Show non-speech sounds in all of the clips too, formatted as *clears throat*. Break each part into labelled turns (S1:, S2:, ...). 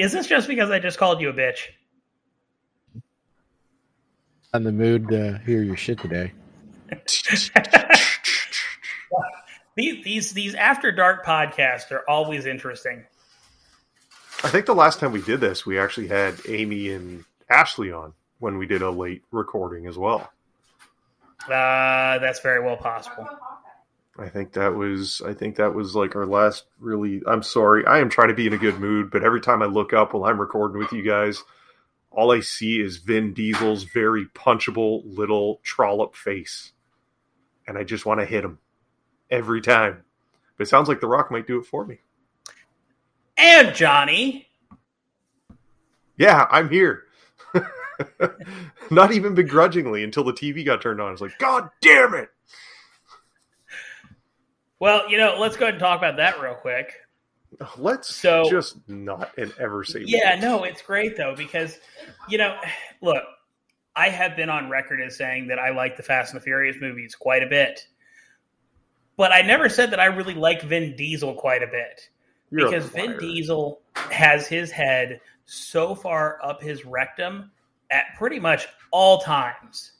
S1: is this just because I just called you a bitch?
S2: in the mood to hear your shit today. *laughs*
S1: these these these after dark podcasts are always interesting.
S3: I think the last time we did this, we actually had Amy and Ashley on when we did a late recording as well.
S1: Uh, that's very well possible.
S3: I think that was I think that was like our last really I'm sorry. I am trying to be in a good mood, but every time I look up while I'm recording with you guys, all I see is Vin Diesel's very punchable little trollop face. And I just want to hit him every time. But it sounds like The Rock might do it for me.
S1: And Johnny.
S3: Yeah, I'm here. *laughs* Not even begrudgingly until the TV got turned on. It's like, God damn it.
S1: Well, you know, let's go ahead and talk about that real quick.
S3: Let's
S1: So-
S3: just not and ever say
S1: Yeah, no, it's great though because you know, look, I have been on record as saying that I like the Fast and the Furious movies quite a bit. But I never said that I really like Vin Diesel quite a bit.
S3: You're a
S1: because Vin. Diesel has his head so far up his rectum at pretty much all times.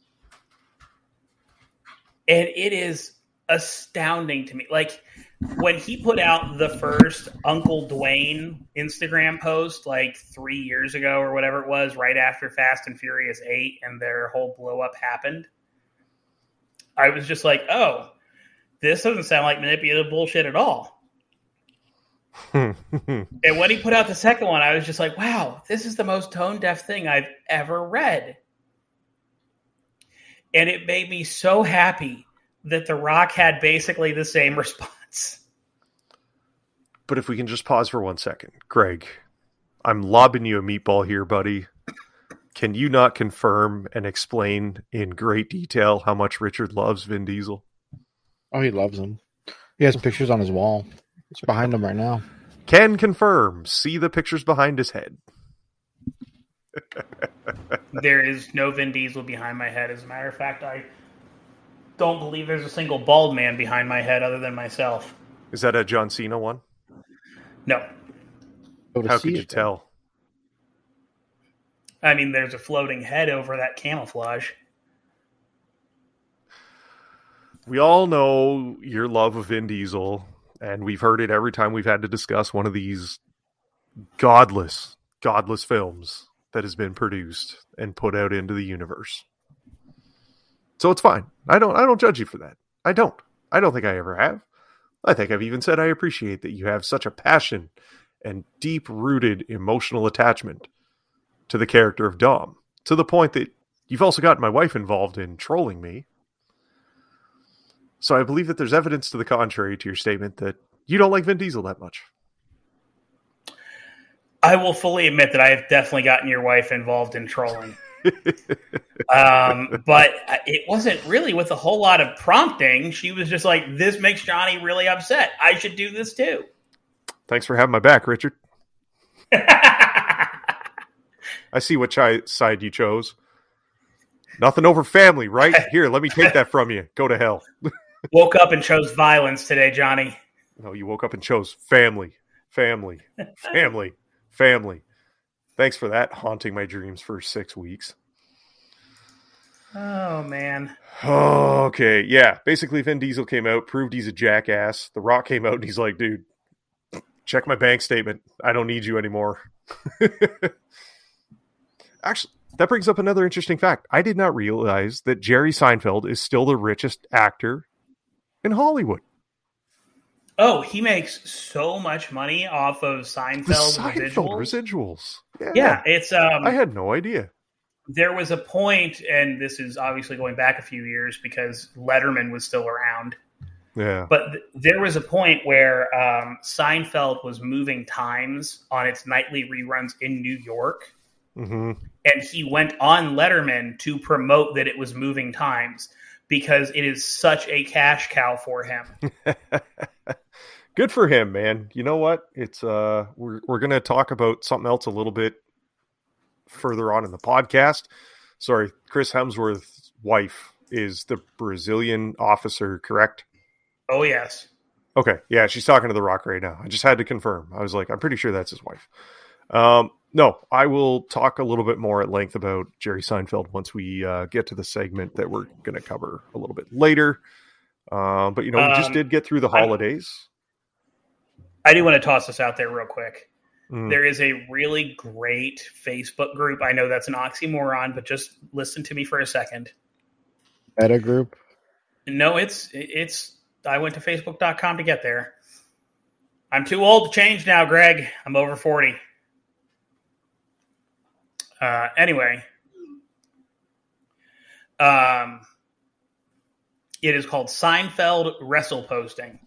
S1: And it is astounding to me. Like when he put out the first Uncle Dwayne Instagram post like three years ago or whatever it was, right after Fast and Furious 8 and their whole blow up happened, I was just like, oh, this doesn't sound like manipulative bullshit at all. *laughs* And when he put out the second one, I was just like, wow, this is the most tone deaf thing I've ever read. And it made me so happy that The Rock had basically the same *laughs* response.
S3: But if we can just pause for one second, Greg, I'm lobbing you a meatball here, buddy. Can you not confirm and explain in great detail how much Richard loves Vin Diesel?
S2: Oh, he loves him. He has pictures on his wall. It's behind him right now.
S3: Can confirm. See the pictures behind his head. *laughs*
S1: There is no Vin Diesel behind my head. As a matter of fact, I don't believe there's a single bald man behind my head other than myself.
S3: Is that a John Cena one?
S1: No.
S3: How could you
S2: it.
S3: tell?
S1: I mean, there's a floating head over that camouflage.
S3: We all know your love of Vin Diesel, and we've heard it every time we've had to discuss one of these godless, godless films that has been produced and put out into the universe. So it's fine. I don't I don't judge you for that. I don't. I don't think I ever have. I think I've even said I appreciate that you have such a passion and deep rooted emotional attachment to the character of Dom, to the point that you've also gotten my wife involved in trolling me. So I believe that there's evidence to the contrary to your statement that you don't like Vin Diesel that much.
S1: I will fully admit that I have definitely gotten your wife involved in trolling. *laughs* um, but it wasn't really with a whole lot of prompting. She was just like, "This makes Johnny really upset. I should do this too."
S3: Thanks for having my back, Richard. *laughs* I see what chi- side you chose. Nothing over family, right? *laughs* Here, let me take that from you. Go to hell. *laughs*
S1: Woke up and chose violence today, Johnny.
S3: No, you woke up and chose family, family, family, family. Thanks for that, haunting my dreams for six weeks.
S1: Oh man, oh,
S3: Okay, yeah. Basically, Vin Diesel came out, proved he's a jackass. The Rock came out, and he's like, dude, check my bank statement. I don't need you anymore. *laughs* Actually, that brings up another interesting fact. I did not realize that Jerry Seinfeld is still the richest actor in Hollywood.
S1: Oh, he makes so much money off of Seinfeld,
S3: Seinfeld
S1: residuals.
S3: residuals.
S1: Yeah, it's um.
S3: I had no idea.
S1: there was a point, and this is obviously going back a few years because Letterman was still around.
S3: Yeah.
S1: But th- there was a point where um, Seinfeld was moving times on its nightly reruns in New York,
S3: hmm
S1: and he went on Letterman to promote that it was moving times because it is such a cash cow for him. *laughs*
S3: Good for him, man. You know what? It's uh we're we're gonna talk about something else a little bit further on in the podcast. Sorry, Chris Hemsworth's wife is the Brazilian officer, correct?
S1: Oh yes.
S3: Okay, yeah, she's talking to The Rock right now. I just had to confirm. I was like, I'm pretty sure that's his wife. Um, no, I will talk a little bit more at length about Jerry Seinfeld once we uh, get to the segment that we're going to cover a little bit later. Uh, but you know, we just
S1: Um,
S3: did get through the holidays.
S1: I do want to toss this out there real quick.
S3: Mm,
S1: There is a really great Facebook group. I know that's an oxymoron, but just listen to me for a second.
S2: Meta group.
S1: No, it's it's. I went to Facebook.com to get there. I'm too old to change now, Greg. I'm over forty. Uh, anyway, um, it is called Seinfeld Wrestle Posting,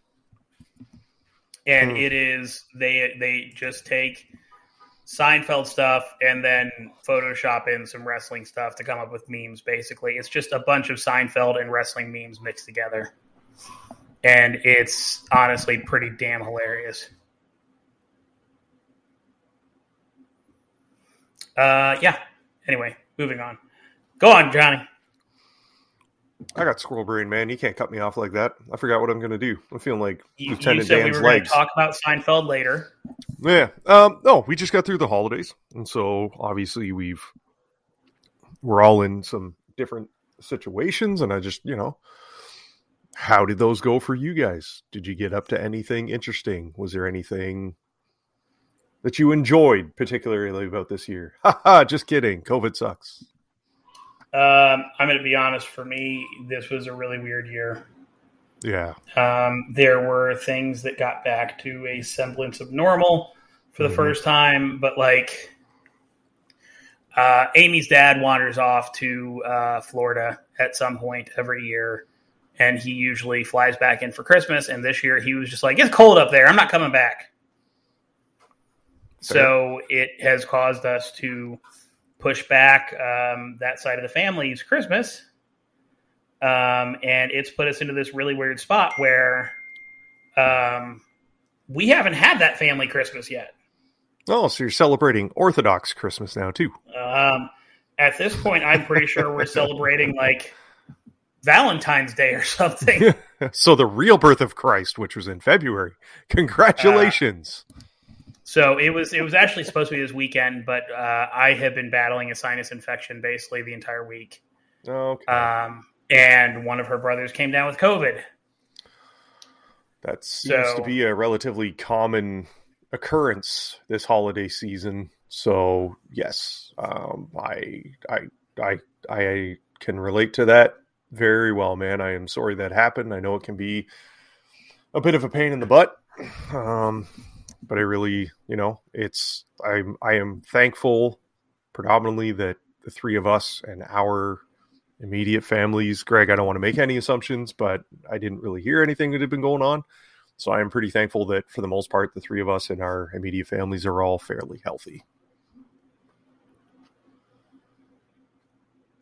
S1: and
S3: Hmm.
S1: it is they they just take Seinfeld stuff and then Photoshop in some wrestling stuff to come up with memes. Basically, it's just a bunch of Seinfeld and wrestling memes mixed together, and it's honestly pretty damn hilarious. Uh, yeah. Anyway, moving on. Go on, Johnny.
S3: I got squirrel brain, man. You can't cut me off like that. I forgot what I'm going to do. I'm feeling like
S1: You, you
S3: Lieutenant
S1: said we
S3: Dan's
S1: were going to
S3: legs.
S1: talk about Seinfeld later.
S3: Yeah. Um, no, we just got through the holidays, and so obviously we've we're all in some different situations, and I just you know, how did those go for you guys? Did you get up to anything interesting? Was there anything that you enjoyed particularly about this year? *laughs* Haha, just kidding. COVID sucks.
S1: Um, I'm going to be honest. For me, this was a really weird year.
S3: Yeah.
S1: Um, there were things that got back to a semblance of normal for the
S3: Mhm.
S1: first time, but like uh, Amy's dad wanders off to uh, Florida at some point every year, and he usually flies back in for Christmas. And this year, he was just like, "It's cold up there. I'm not coming back." So it has caused us to push back um, that side of the family's Christmas um, and it's put us into this really weird spot where um, we haven't had that family Christmas yet.
S3: Oh, so you're celebrating Orthodox Christmas now too.
S1: Um, at this point, I'm pretty sure we're celebrating like Valentine's Day or something. *laughs*
S3: so the real birth of Christ, which was in February. Congratulations.
S1: So it was it was actually supposed to be this weekend, but uh, I have been battling a sinus infection basically the entire week.
S3: okay.
S1: Um, and one of her brothers came down with COVID.
S3: That seems
S1: So-
S3: to be a relatively common occurrence this holiday season. So yes, um, I, I I I can relate to that very well, man. I am sorry that happened. I know it can be a bit of a pain in the butt, um, but I really, you know, it's I'm I am thankful predominantly that the three of us and our immediate families. Greg, I don't want to make any assumptions, but I didn't really hear anything that had been going on. So I am pretty thankful that for the most part, the three of us and our immediate families are all fairly healthy.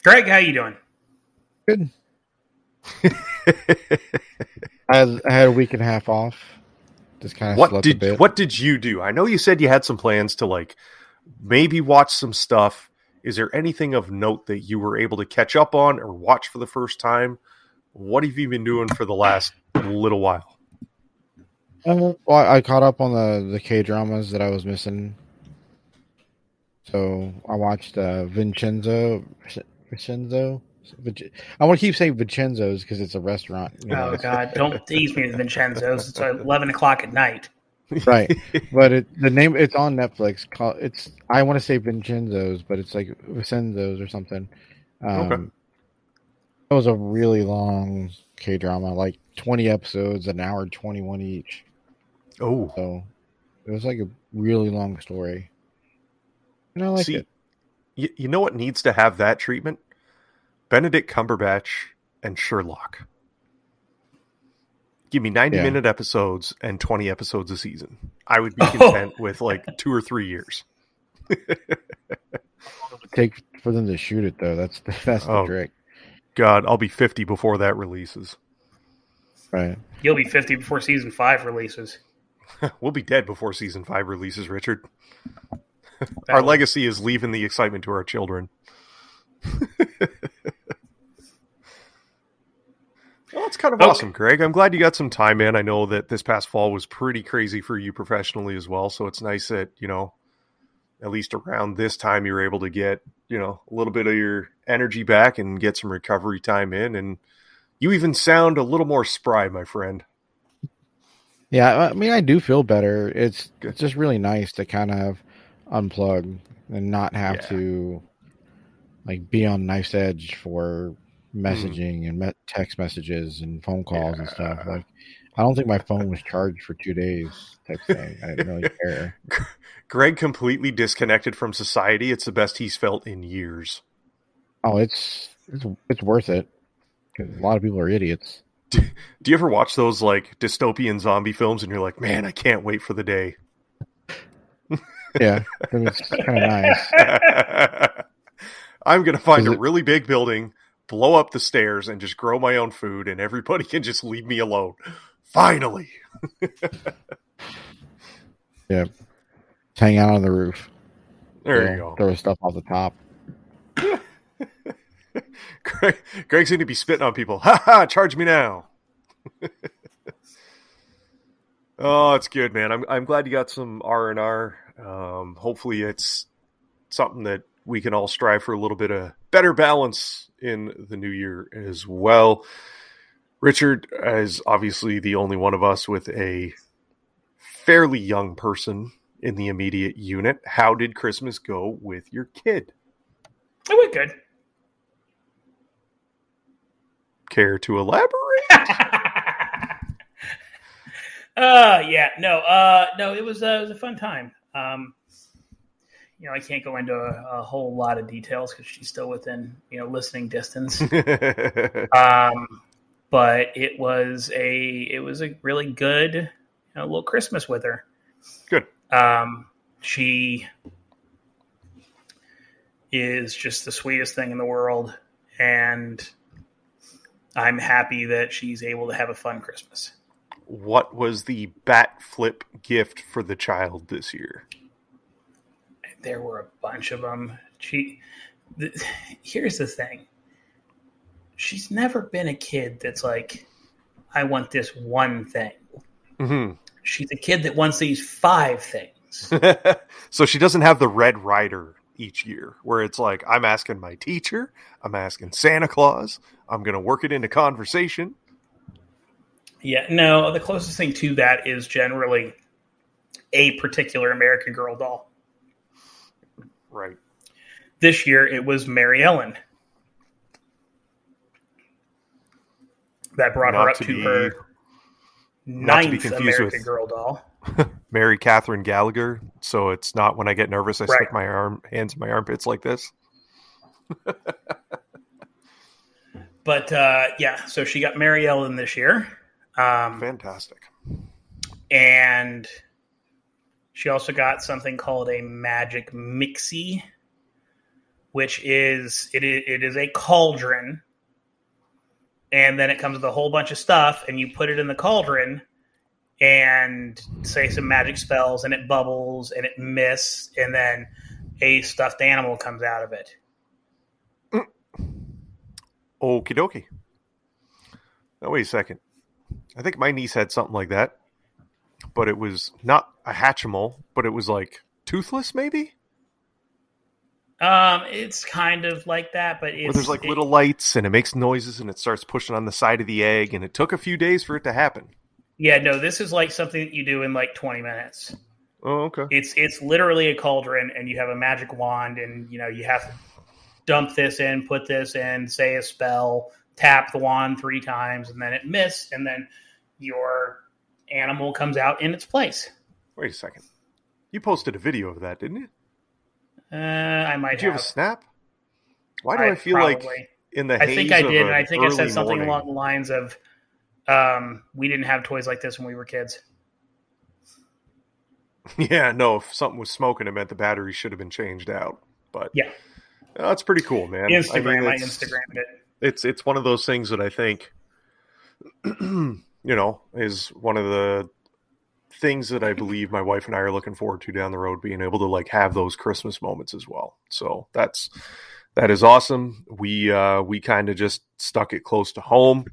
S1: Greg, how you doing?
S2: Good. *laughs* I had, I had a week and a half off. Just kind of
S3: what did what did you do? I know you said you had some plans to like maybe watch some stuff. Is there anything of note that you were able to catch up on or watch for the first time? What have you been doing for the last little while?
S2: Uh, well, I I caught up on the the K dramas that I was missing. So I watched uh, Vincenzo. Vincenzo. Vic- I want to keep saying Vincenzo's because it's a restaurant. you know.
S1: Oh God! Don't tease me with Vincenzo's. It's eleven o'clock at night.
S2: right but it the name it's on netflix called it's i want to say vincenzo's but it's like vincenzo's or something um
S3: Okay.
S2: it was a really long k drama like 20 episodes an hour 21 each
S3: Oh,
S2: so it was like a really long story and i like
S3: See,
S2: it
S3: you, you know what needs to have that treatment? Benedict Cumberbatch and Sherlock. Give me 90
S2: Yeah.
S3: minute episodes and 20 episodes a season. I would be
S1: Oh. *laughs*
S3: content with like two or three years. *laughs*
S2: take for them to shoot it though that's the that's the
S3: Oh.
S2: trick
S3: God, I'll be 50 before that releases.
S2: right
S1: You'll be fifty before season five releases. *laughs*
S3: we'll be dead before season five releases, Richard. Our
S1: That'll-
S3: legacy is leaving the excitement to our children. That's kind of
S1: Okay.
S3: awesome, Greg. I'm glad you got some time in. I know that this past fall was pretty crazy for you professionally as well. So it's nice that, you know, at least around this time you were able to get, you know, a little bit of your energy back and get some recovery time in. And you even sound a little more spry, my friend.
S2: Yeah, I mean, I do feel better. It's
S3: Good.
S2: it's just really nice to kind of unplug and not have
S3: Yeah.
S2: to like be on knife's edge for Hmm. messaging and me- text messages and phone calls and stuff. Like, I don't think my phone was charged for two days. Type thing. I didn't really care. *laughs*
S3: Greg completely disconnected from society. It's the best he's felt in years.
S2: Oh, it's it's it's worth it. A lot of people are idiots. *laughs*
S3: Do you ever watch those like dystopian zombie films and you're like, man, I can't wait for the day?
S2: Yeah, it's kind of nice. *laughs*
S3: I'm going to find a
S2: it-
S3: really big building, blow up the stairs, and just grow my own food, and everybody *laughs* can just leave me alone. Finally. *laughs* yeah.
S2: Hang out on the roof.
S3: There
S2: throw,
S3: you go.
S2: Throw stuff off the top. *laughs*
S3: Greg, Greg's going to be spitting on people. Ha ha, charge me now. oh, it's good, man. I'm, I'm glad you got some R&R. Um, hopefully it's something that we can all strive for a little bit of better balance in the new year as well. Richard is obviously the only one of us with a fairly young person in the immediate unit. How did Christmas go with your kid?
S1: It went good.
S3: Care to elaborate? *laughs*
S1: uh yeah no uh no it was uh, it was a fun time um you know i can't go into a, a whole lot of details because she's still within you know listening distance *laughs* um but it was a it was a really good you know, little christmas with her
S3: Good.
S1: um she is just the sweetest thing in the world and i'm happy that she's able to have a fun christmas
S3: what was the bat flip gift for the child this year?
S1: There were a bunch of them. She, th- here's the thing. She's never been a kid that's like, I want this one thing.
S3: hmm
S1: She's a kid that wants these five things. *laughs*
S3: so she doesn't have the Red Ryder each year where it's like i'm asking my teacher i'm asking santa claus i'm going to work it into conversation
S1: yeah, no, the closest thing to that is generally a particular American Girl doll.
S3: Right
S1: This year it was Maryellen. That brought her up
S3: to
S1: to,
S3: be-
S1: her
S3: not to
S1: ninth
S3: confused
S1: American
S3: with-
S1: Girl doll. *laughs*
S3: Mary Katherine Gallagher so it's not when i get nervous i
S1: Right.
S3: stick my arm hands in my armpits like this *laughs*
S1: But uh, yeah, so she got Maryellen this year. Um,
S3: fantastic
S1: and she also got something called a magic mixie which is it is, it is a cauldron. And then it comes with a whole bunch of stuff and you put it in the cauldron and say some magic spells and it bubbles and it mists and then a stuffed animal comes out of it.
S3: Okie dokie. Now wait a second. I think my niece had something like that but it was not a hatchimal but it was like toothless maybe?
S1: Um it's kind of like that but
S3: there's like
S1: it-
S3: little lights and it makes noises and it starts pushing on the side of the egg and it took a few days for it to happen.
S1: Yeah no this is like something that you do in like 20 minutes.
S3: Oh okay.
S1: It's it's literally a cauldron and you have a magic wand and you know you have to dump this in put this in say a spell tap the wand three times and then it mists and then your animal comes out in its place.
S3: Wait a second. You posted a video of that didn't you?
S1: Uh, i might
S3: did you have a snap? Why do i, feel like in the
S1: i think i did and i think i said something
S3: morning-
S1: along the lines of um, we didn't have toys like this when we were kids. *laughs*
S3: Yeah no if something was smoking it meant the battery should have been changed out but
S1: Yeah.
S3: That's pretty cool man.
S1: Instagram i,
S3: it's-
S1: instagrammed it.
S3: it's it's one of those things that I think *clears throat* you know is one of the things that I believe my wife and I are looking forward to down the road being able to like have those Christmas moments as well. So that's that is awesome. We uh we kind of just stuck it close to home.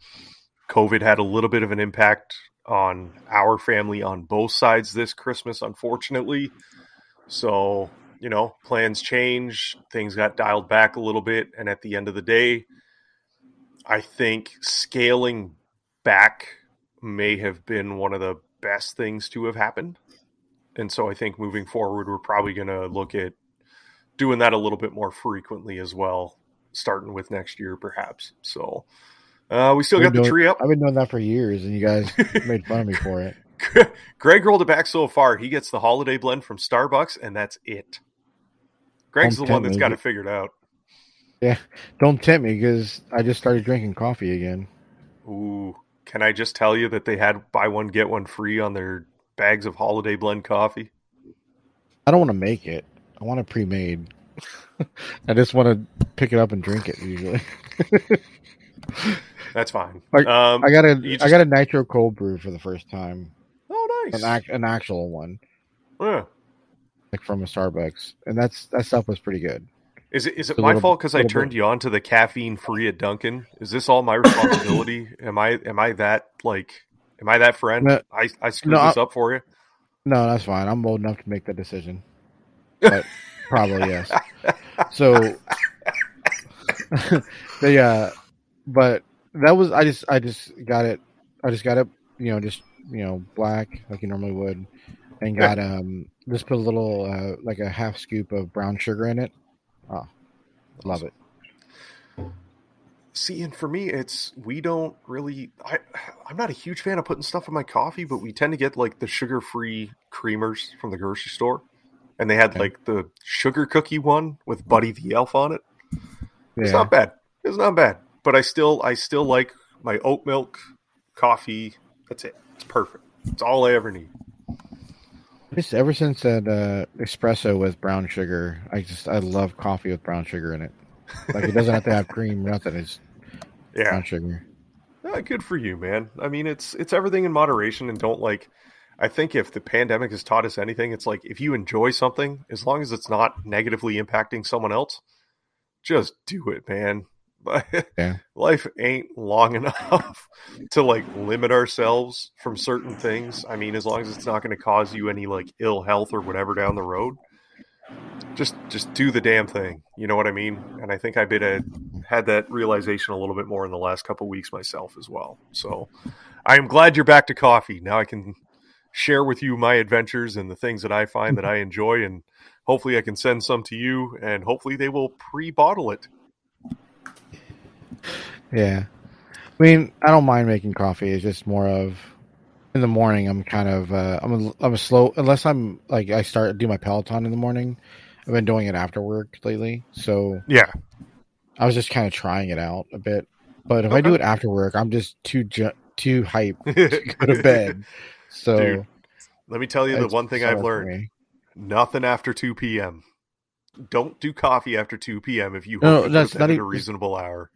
S3: COVID had a little bit of an impact on our family on both sides this Christmas, unfortunately. So, you know, plans change, things got dialed back a little bit. And at the end of the day, I think scaling back may have been one of the best things to have happened. And so I think moving forward, we're probably going to look at doing that a little bit more frequently as well, starting with next year, perhaps. So uh, we still
S2: I've
S3: got the
S2: doing-
S3: tree up.
S2: I've been doing that for years, and you guys *laughs* made fun of me for it. *laughs*
S3: Greg rolled it back so far. He gets the holiday blend from Starbucks, and that's it. Greg's the one that's got it figured out.
S2: Yeah, don't tempt me because I just started drinking coffee again.
S3: Ooh, can I just tell you that they had buy one get one free on their bags of holiday blend coffee?
S2: I don't want to make it. I want it pre-made. *laughs* I just want to pick it up and drink it. Usually, *laughs*
S3: That's fine.
S2: Like,
S3: um,
S2: I got a
S3: You
S2: I got a nitro cold brew for the first time,
S3: oh, nice.
S2: an act, an actual one,
S3: Yeah.
S2: like from a Starbucks, and that's that stuff was pretty good.
S3: Is it is it my fault because I turned
S2: bit-
S3: you on to the caffeine free at Dunkin'? Is this all my *coughs* responsibility? am I am I that like am I that friend?
S2: No.
S3: I I screwed
S2: No,
S3: this up for you.
S2: No, that's fine. I'm old enough to make that decision, *laughs* but probably yes. So, *laughs* the uh, but that was I just I just got it. I just got it. You know, just you know, black like you normally would, and *laughs* got um just put a little uh like a half scoop of brown sugar in it. Oh, love it.
S3: See, and for me, it's we don't really. I I'm not a huge fan of putting stuff in my coffee, but we tend to get like the sugar free creamers from the grocery store, and they had
S2: Okay.
S3: like the sugar cookie one with Buddy the Elf on it. It's not bad. It's not bad. But I still I still like my oat milk coffee. That's it. It's perfect. It's all I ever need.
S2: Just ever since that uh, espresso with brown sugar, I just I love coffee with brown sugar in it. Like it doesn't have to have *laughs* cream, nothing. It's
S3: Yeah.
S2: brown sugar.
S3: Yeah, good for you, man. I mean, it's it's everything in moderation, and don't like. I think if the pandemic has taught us anything, it's like if you enjoy something, as long as it's not negatively impacting someone else, just do it, man.
S2: Yeah. *laughs*
S3: Life ain't long *laughs* enough to like limit ourselves from certain things. I mean, as long as it's not going to cause you any like ill health or whatever down the road, just just do the damn thing. You know what I mean? And I think I've been a, had that realization a little bit more in the last couple weeks myself as well. So I am glad you're back to coffee. Now I can share with you my adventures and the things that I find that *laughs* I enjoy and hopefully I can send some to you and hopefully they will pre-bottle it.
S2: Yeah. I mean, I don't mind making coffee. It's just more of in the morning. I'm kind of uh, I'm a, I'm a slow unless I'm like I start do my Peloton in the morning. I've been doing it after work lately, so
S3: Yeah.
S2: I was just kind of trying it out a bit. But if I do it after work, I'm just too ju- too hype *laughs* to go to bed. So
S3: Dude, Let me tell you the one thing I've learned. Nothing after 2 p.m. Don't do coffee after 2 p.m. if you
S2: No, that's not even-
S3: a reasonable hour.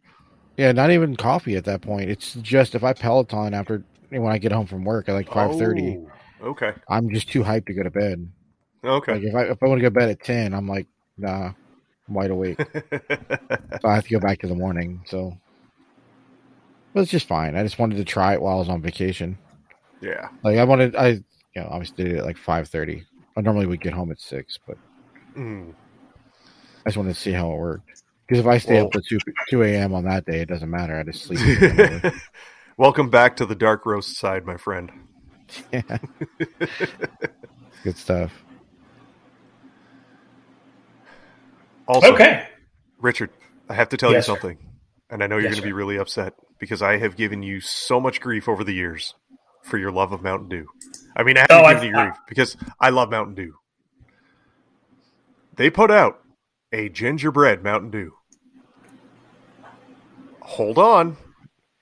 S2: Yeah, not even coffee at that point. It's just if I Peloton after when I get home from work at like five thirty,
S3: Oh, okay.
S2: I'm just too hyped to go to bed.
S3: Okay.
S2: Like if I if I want to go to bed at ten, I'm like, nah, I'm wide awake. *laughs* so I have to go back to the morning. So, but it's just fine. I just wanted to try it while I was on vacation.
S3: yeah.
S2: Like I wanted, I you know obviously did it at like five thirty. I normally would get home at six, but
S3: Mm.
S2: I just wanted to see how it worked. Because if I stay up
S3: Well-
S2: to two two a.m. on that day, it doesn't matter. I just sleep. *laughs*
S3: Welcome back to the dark roast side, my friend.
S2: yeah, *laughs* good stuff.
S3: Also,
S1: Okay.
S3: Richard, I have to tell
S1: Yes,
S3: you
S1: sir.
S3: something, and I know you're
S1: Yes,
S3: going to be really upset because I have given you so much grief over the years for your love of Mountain Dew. I mean, I haven't
S1: Oh, I-
S3: given you grief because I love Mountain Dew. They put out a gingerbread Mountain Dew. Hold on.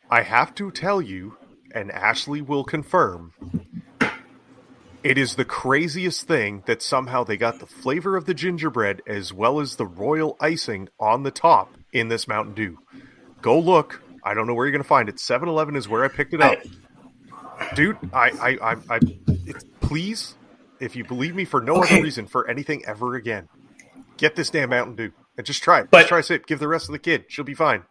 S3: I have to tell you, and Ashley will confirm. It is the craziest thing that somehow they got the flavor of the gingerbread as well as the royal icing on the top in this Mountain Dew. Go look. I don't know where you're going to find it. 7 Eleven is where I picked it up. Dude, I, I, I, I it's, please, if you believe me for no
S1: Okay.
S3: other reason, for anything ever again, get this damn Mountain Dew and just try it.
S1: But-
S3: just try sip. Give the rest of the kid. She'll be fine.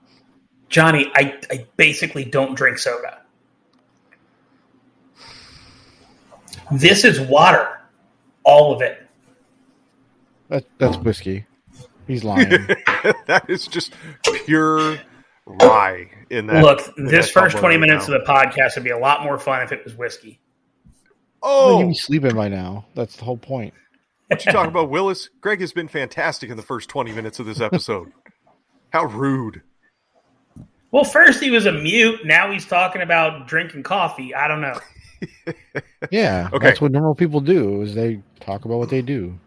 S1: Johnny, I, I basically don't drink soda. This is water, all of it.
S2: That, that's whiskey. He's lying. *laughs*
S3: that is just pure lie in that.
S1: Look, this
S3: that
S1: first 20
S3: right
S1: minutes
S3: now.
S1: of the podcast would be a lot more fun if it was whiskey.
S2: Oh, you'd be sleeping by now. That's the whole point.
S3: What you talking about, Willis? Greg has been fantastic in the first 20 minutes of this episode. How rude.
S1: Well, first he was a mute. Now he's talking about drinking coffee. I don't know. *laughs*
S2: Yeah,
S3: Okay.
S2: that's what normal people do. Is they talk about what they do.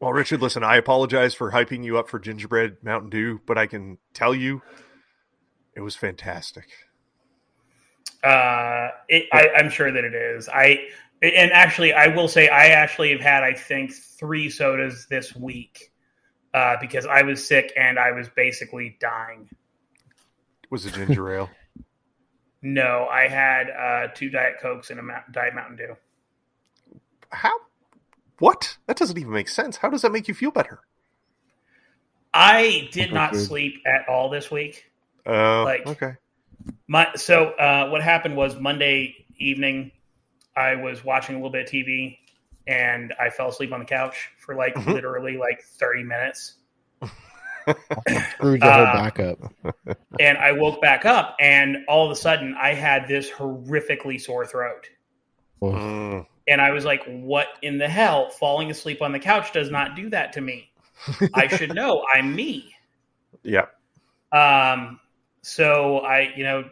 S3: Well, Richard, listen, I apologize for hyping you up for gingerbread Mountain Dew, but I can tell you, it was fantastic.
S1: Uh, it, I, I'm sure that it is. I and actually, I will say I actually have had I think three sodas this week uh, because I was sick and I was basically dying.
S3: Was a ginger ale. *laughs* *laughs*
S1: No, I had uh, two diet cokes and a Mount, diet Mountain Dew.
S3: How? What? That doesn't even make sense. How does that make you feel better?
S1: I did not
S2: Okay.
S1: sleep at all this week.
S3: Uh,
S1: Like-
S3: okay.
S1: My so uh, what happened was Monday evening, I was watching a little bit of TV, and I fell asleep on the couch for like
S3: Mhm.
S1: literally like thirty minutes,
S2: Screwed your whole
S1: Uh,
S2: backup.
S1: and I woke back up, and all of a sudden I had this horrifically sore throat,
S3: Mm.
S1: and I was like, "What in the hell? Falling asleep on the couch does not do that to me. I should *laughs* know. I'm me."
S3: Yeah.
S1: Um, so I, you know,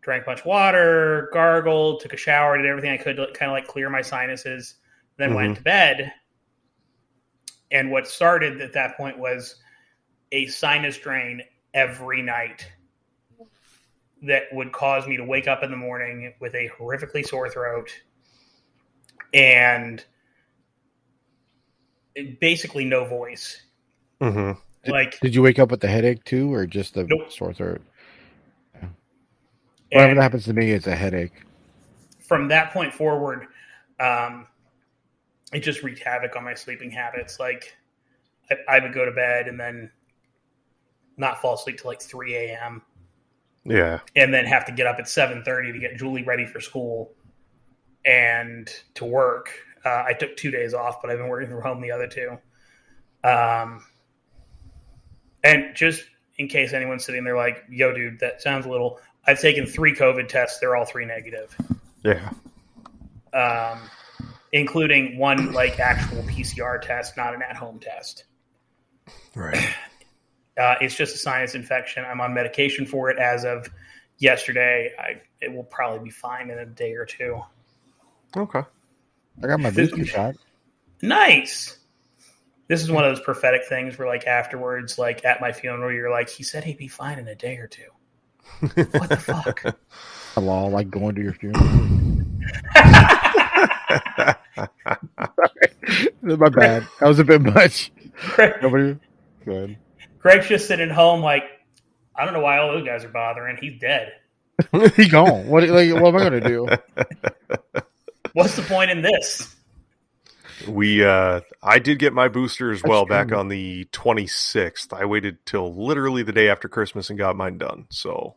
S1: drank much water, gargled, took a shower, did everything I could to kind of like clear my sinuses, then went to bed. And what started at that point was a sinus drain every night that would cause me to wake up in the morning with a horrifically sore throat and basically no voice.
S3: hmm
S2: Did-
S1: like
S2: Did you wake up with the headache too, or just the
S1: Nope.
S2: sore throat? Whatever that happens to me, it's a headache.
S1: from that point forward, um, it just wreaked havoc on my sleeping habits. Like I, I would go to bed and then not fall asleep till like three a.m.
S3: Yeah.
S1: and then have to get up at seven thirty to get Julie ready for school and to work. Uh, I took two days off, but I've been working from home the other two. Um, and just in case anyone's sitting there like, "Yo, dude, that sounds a little," I've taken three COVID tests; they're all three negative.
S3: Yeah.
S1: um, including one like actual PCR test, not an at-home test.
S3: Right. *clears throat*
S1: Uh, it's just a sinus infection. I'm on medication for it as of yesterday. I it will probably be fine in a day or two.
S3: Okay.
S2: I got my booster shot.
S1: Nice. This is one of those prophetic things where, like, afterwards, like at my funeral, you're like, he said he'd be fine in a day or two. *laughs* What the fuck?
S2: Hello, like going to your funeral. *laughs* My bad. That was a bit much.
S1: Greg,
S2: Nobody. Good.
S1: Greg's just sitting home, like, I don't know why all those guys are bothering. He's dead. *laughs*
S2: he gone. What? Like, what am I gonna do?
S1: What's the point in this?
S3: We uh I did get my booster as
S2: That's
S3: well back on the 26th. I waited till literally the day after Christmas and got mine done. So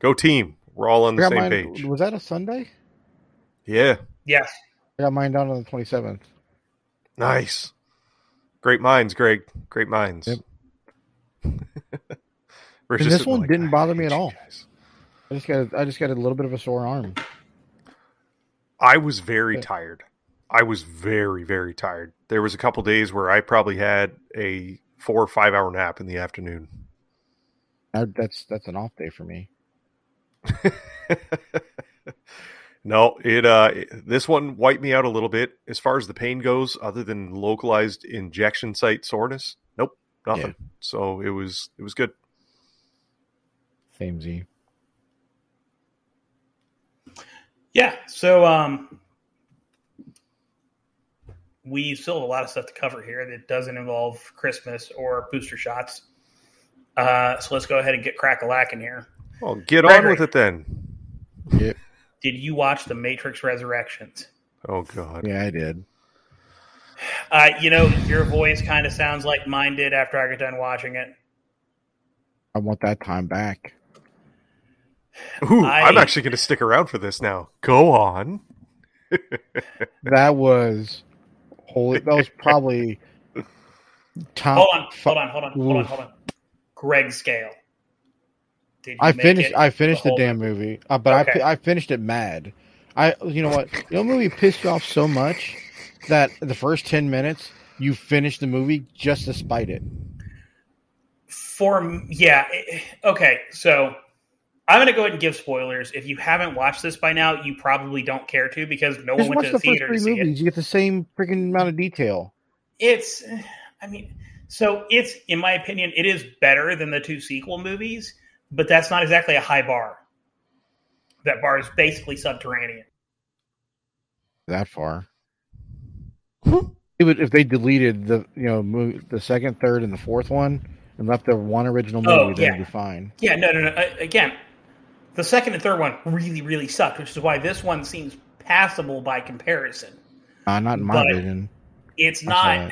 S3: go team. We're all on the same
S2: mine.
S3: page.
S2: Was that a Sunday?
S3: Yeah.
S1: Yes.
S2: I got mine down on the twenty seventh.
S3: Nice. Great minds, Greg. Great minds.
S2: Yep. *laughs* This one
S3: like,
S2: didn't bother me at all."
S3: guys."
S2: I just got. I just got a little bit of a sore arm.
S3: I was very
S2: Yeah.
S3: tired. I was very, very tired. There was a couple days where I probably had a four or five hour nap in the afternoon.
S2: I, that's that's an off day for me. *laughs*
S3: no, it uh this one wiped me out a little bit as far as the pain goes, other than localized injection site soreness. Nope, nothing. So it was it was good.
S2: Same Z.
S1: Yeah. So um, we still have a lot of stuff to cover here that doesn't involve Christmas or booster shots. Uh, so let's go ahead and get crack a lack in here.
S3: Well, get on with it then.
S2: Yep.
S1: Did you watch The Matrix Resurrections?
S3: Oh god.
S2: Yeah, I did.
S1: Uh, you know, your voice kind of sounds like mine did after I got done watching it.
S2: I want that time back.
S3: Ooh,
S1: I-
S3: I'm actually going to stick around for this now. Go on. *laughs*
S2: that was holy. That was probably *laughs* top.
S1: Hold on,
S2: fi-
S1: hold on, hold on, hold on, hold on. Greg Scale.
S2: I finished.
S1: it
S2: I finished the,
S1: whole-
S2: damn movie, uh, but I
S1: Okay.
S2: I, I finished it mad. I you know what? You know, movie pissed you off so much that the first ten minutes you finished the movie just to spite it.
S1: For yeah, it- okay. So I'm going to go ahead and give spoilers. If you haven't watched this by now, you probably don't care to because no
S2: Just
S1: one went to
S2: the
S1: the
S2: first
S1: theater to see it.
S2: movies. You get the same freaking amount of detail.
S1: It's, I mean, so it's in my opinion, it is better than the two sequel movies, but that's not exactly a high bar. That bar is basically subterranean.
S2: That far. It would, if they deleted the you know mo- the second, third, and the fourth one and left the one original movie,
S1: Oh,
S2: then
S1: yeah.
S2: it'd be fine.
S1: Yeah, no, no, no. Uh, Again, the second and third one really, really sucked, which is why this one seems passable by comparison.
S2: Uh, not in my
S1: But-
S2: vision.
S1: It's not.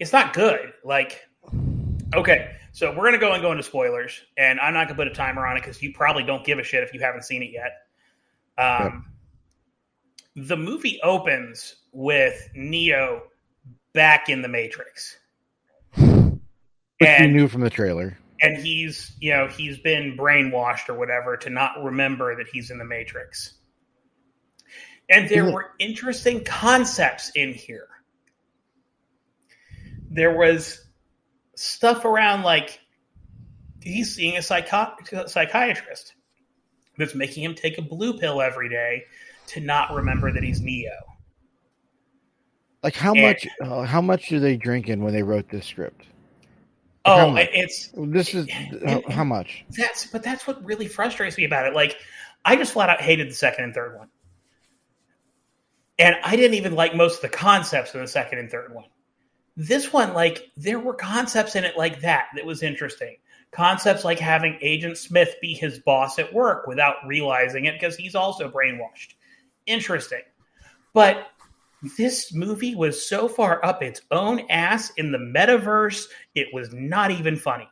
S1: It's not good. Like, okay, so we're gonna go and go into spoilers, and I'm not gonna put a timer on it because you probably don't give a shit if you haven't seen it yet. Um, The movie opens with Neo back in the Matrix,
S2: Which you
S1: and
S2: knew from the trailer.
S1: and he's you know he's been brainwashed or whatever to not remember that he's in the matrix and there were interesting concepts in here there was stuff around like he's seeing a psycho- psychiatrist that's making him take a blue pill every day to not remember that he's neo
S2: Like how
S1: And-
S2: much? Uh, how much do they drinking when they wrote this script? How
S1: oh it's
S2: This is how, how much?
S1: That's but that's what really frustrates me about it. Like I just flat out hated the second and third one. And I didn't even like most of the concepts in the second and third one. This one, like, there were concepts in it like that that was interesting. Concepts like having Agent Smith be his boss at work without realizing it because he's also brainwashed. Interesting. But this movie was so far up its own ass in the metaverse, it was not even funny.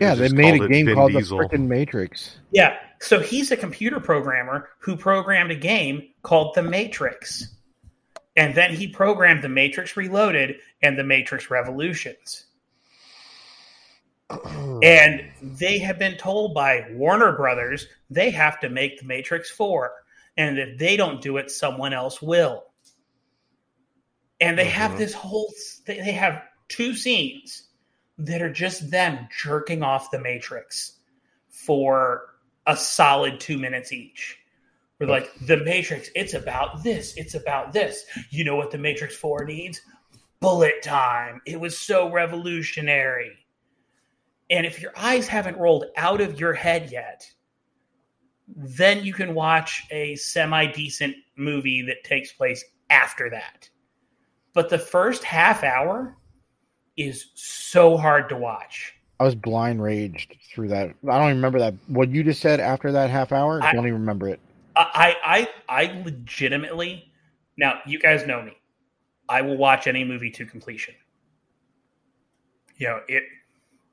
S2: Yeah, they made a game
S3: Vin
S2: called
S3: Diesel.
S2: the freaking Matrix.
S1: Yeah. So he's a computer programmer who programmed a game called The Matrix. And then he programmed The Matrix Reloaded and The Matrix Revolutions. *clears throat* And they have been told by Warner Brothers they have to make The Matrix 4. And if they don't do it, someone else will. And they have
S3: Mhm.
S1: this whole, they have two scenes that are just them jerking off The Matrix for a solid two minutes each. We're like, The Matrix, it's about this, it's about this. You know what The Matrix 4 needs? Bullet time. It was so revolutionary. And if your eyes haven't rolled out of your head yet, then you can watch a semi decent movie that takes place after that. But the first half hour is so hard to watch.
S2: I was blind raged through that. I don't even remember that. What you just said after that half hour, I
S1: I-
S2: don't even remember it.
S1: I, I I legitimately now you guys know me. I will watch any movie to completion. You know, it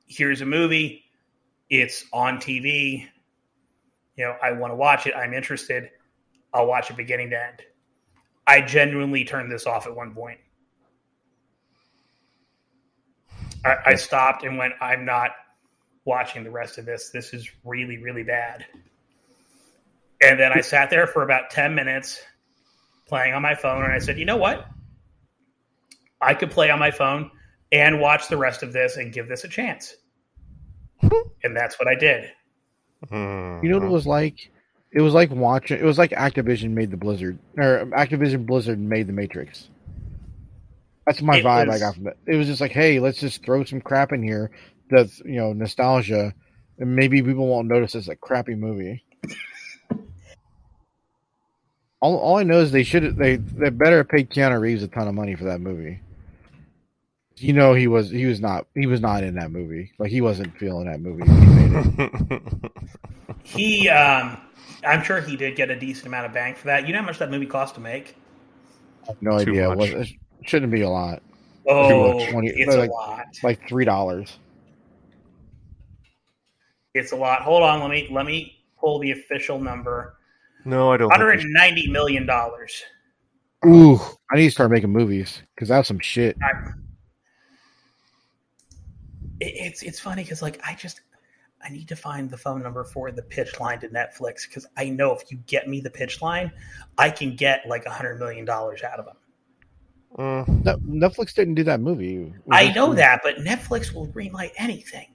S1: here's a movie, it's on TV. You know, I want to watch it, I'm interested. I'll watch it beginning to end. I genuinely turned this off at one point. I, I stopped and went, I'm not watching the rest of this. This is really, really bad. And then I sat there for about 10 minutes playing on my phone. And I said, you know what? I could play on my phone and watch the rest of this and give this a chance. *laughs* and that's what I did.
S3: Mhm.
S2: You know what it was like? It was like watching. It was like Activision made the Blizzard, or Activision Blizzard made the Matrix. That's my
S1: It
S2: vibe I got from it. It was just like, hey, let's just throw some crap in here that's you know nostalgia, and maybe people won't notice it's a crappy movie. *laughs* all, all I know is they should they they better have paid Keanu Reeves a ton of money for that movie. You know he was he was not he was not in that movie like he wasn't feeling that movie. when he made it. *laughs*
S1: He, um, I'm sure he did get a decent amount of bang for that. You know how much that movie cost to make?
S2: No
S3: Too
S2: idea. It,
S3: much.
S2: was, it shouldn't be a lot.
S1: Oh,
S2: much. 20
S1: it's
S2: like-
S1: a lot.
S2: Like three dollars.
S1: It's a lot. Hold on, let me let me pull the official number.
S3: No, I don't.
S1: Hundred and ninety million dollars.
S2: Ooh, I need to start making movies because that's some shit.
S1: It's it's funny because like I just I need to find the phone number for the pitch line to Netflix because I know if you get me the pitch line, I can get like a hundred million dollars out of them.
S3: Uh.
S2: No, Netflix didn't do that movie. Was
S1: I
S2: just-
S1: know that, but Netflix will greenlight anything.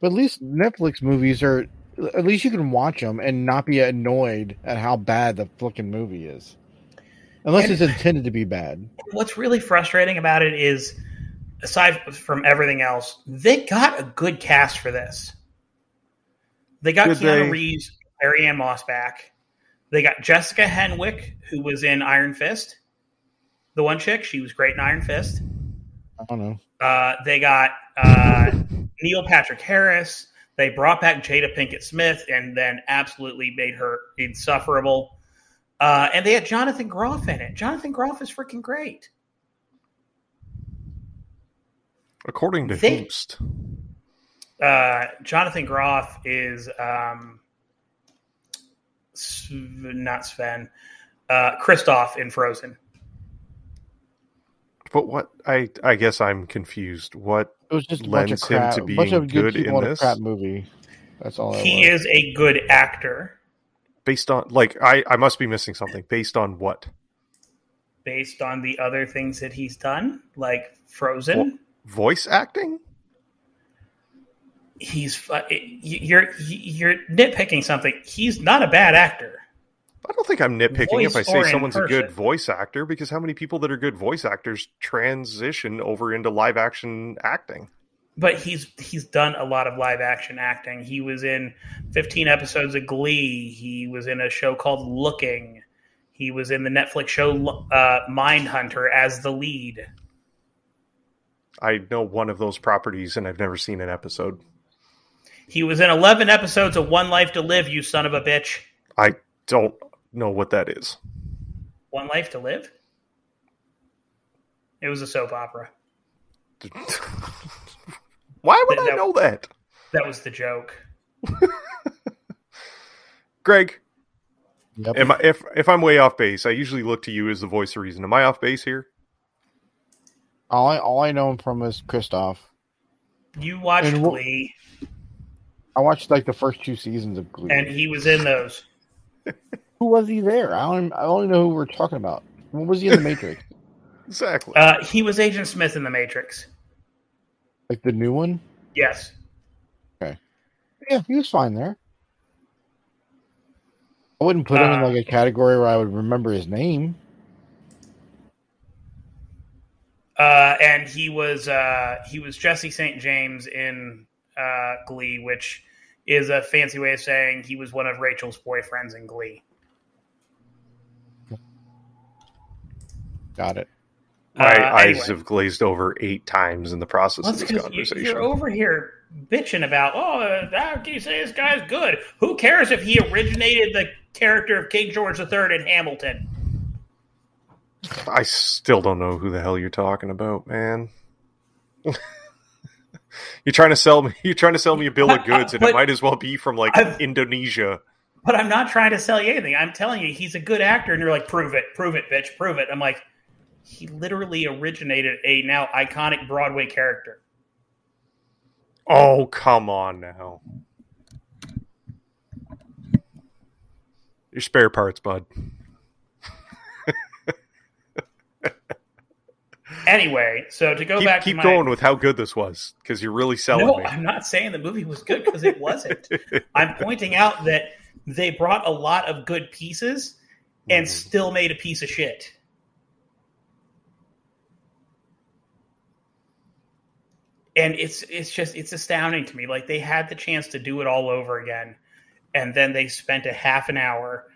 S2: But at least Netflix movies are. At least you can watch them and not be annoyed at how bad the fucking movie is, unless
S1: And-
S2: it's intended to be bad.
S1: What's really frustrating about it is, aside from everything else, they got a good cast for this. They got
S3: Did
S1: Keanu
S3: they?
S1: Reeves, Carrie-Anne Moss back. They got Jessica Henwick, who was in Iron Fist. The one chick, she was great in Iron Fist.
S2: I don't know.
S1: Uh, they got uh, *laughs* Neil Patrick Harris. They brought back Jada Pinkett Smith and then absolutely made her insufferable. Uh, and they had Jonathan Groff in it. Jonathan Groff is freaking great.
S3: according to
S1: They-
S3: Hoopst,
S1: Uh, Jonathan Groff is um, Sv- not Sven, uh, Kristoff in Frozen.
S3: but what I I guess I'm confused. What
S2: It was just a bunch of
S3: lends him
S2: crap.
S3: to
S2: a bunch
S3: being
S2: of good
S3: good
S2: people
S3: in
S2: in a
S3: this?
S2: crap movie. That's all.
S1: He
S2: was.
S1: is a good actor
S3: based on like I I must be missing something. Based on what?
S1: based on the other things that he's done, like Frozen.
S3: Voice acting?
S1: he's fu- you're you're nitpicking something. He's not a bad actor.
S3: I don't think I'm nitpicking if I say someone's a good voice actor because how many people that are good voice actors transition over into live action acting?
S1: But he's he's done a lot of live action acting. He was in 15 episodes of Glee. He was in a show called Looking. He was in the Netflix show uh, Mindhunter as the lead.
S3: I know one of those properties and I've never seen an episode.
S1: He was in 11 episodes of One Life to Live. You son of a bitch.
S3: I don't know what that is.
S1: One Life to Live. It was a soap opera. *laughs*
S3: Why would
S1: That-
S3: I know that?
S1: That was the joke. *laughs*
S3: Greg,
S2: Yep.
S3: am I, if if I'm way off base, I usually look to you as the voice of reason. Am I off base here?
S2: all I all I know him from is Kristoff.
S1: You watched
S2: And
S1: Glee,
S2: I watched like the first two seasons of Glee.
S1: and he was in those. *laughs*
S2: who was he there? I don't. I don't know who we're talking about. What was he in the Matrix? *laughs*
S3: Exactly.
S1: Uh, he was Agent Smith in The Matrix.
S2: like the new one?
S1: Yes. Okay.
S2: Yeah, he was fine there. I wouldn't put him in
S1: Uh,
S2: like a category where I would remember his name.
S1: Uh, and he was uh, he was Jesse St. James in uh, Glee, which is a fancy way of saying he was one of Rachel's boyfriends in Glee.
S2: Got it.
S3: My
S1: uh,
S3: eyes
S1: anyway.
S3: have glazed over eight times in the process
S1: Well,
S3: of
S1: that's
S3: this
S1: 'cause you-
S3: conversation.
S1: You're over here bitching about, oh, uh, how can you say this guy's good? Who cares if he originated the character of King George III in Hamilton?
S3: I still don't know who the hell you're talking about, man. *laughs* you're trying to sell me. *laughs* You're trying to sell me a bill of goods, and it might as well be from like
S1: I've-
S3: Indonesia.
S1: But I'm not trying to sell you anything. I'm telling you, he's a good actor, and you're like, prove it, prove it, bitch, prove it. I'm like, he literally originated a now iconic Broadway character.
S3: Oh, come on now. Your spare parts, bud. *laughs*
S1: Anyway, so to go
S3: keep
S1: back
S3: keep
S1: to my,
S3: going with how good this was because you're really selling
S1: No,
S3: me.
S1: I'm not saying the movie was good because it wasn't. *laughs* I'm pointing out that they brought a lot of good pieces and
S3: Mhm.
S1: still made a piece of shit. And it's it's just it's astounding to me. Like they had the chance to do it all over again, and then they spent a half an hour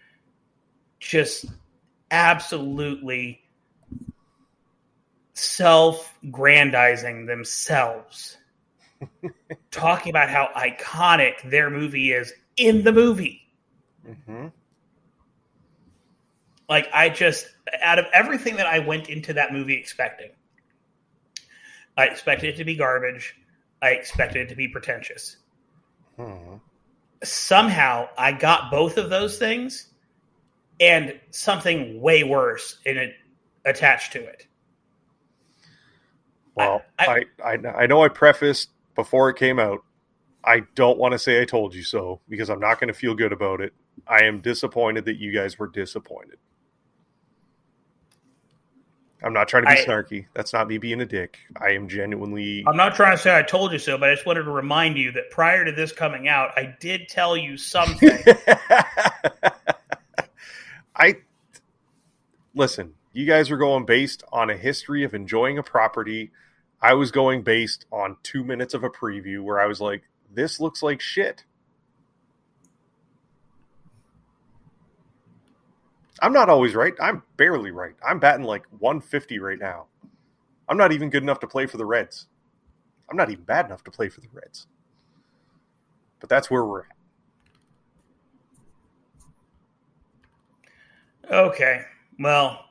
S1: just absolutely self-grandizing themselves *laughs* talking about how iconic their movie is in the movie.
S3: Mhm.
S1: Like I just out of everything that I went into that movie expecting, I expected it to be garbage. I expected it to be pretentious.
S3: Mhm.
S1: somehow I got both of those things and something way worse in it attached to it.
S3: Well,
S1: I-
S3: I, I, I know I prefaced before it came out. I don't want to say I told you so because I'm not going to feel good about it. I am disappointed that you guys were disappointed. I'm not trying to be
S1: I-
S3: snarky. That's not me being a dick. I am genuinely.
S1: I'm not trying to say I told you so, but I just wanted to remind you that prior to this coming out, I did tell you something. *laughs*
S3: I listen. You guys were going based on a history of enjoying a property. I was going based on two minutes of a preview where I was like, "This looks like shit." I'm not always right. I'm barely right. I'm batting like 150 right now. I'm not even good enough to play for the Reds. I'm not even bad enough to play for the Reds. But that's where we're at.
S1: okay. Well,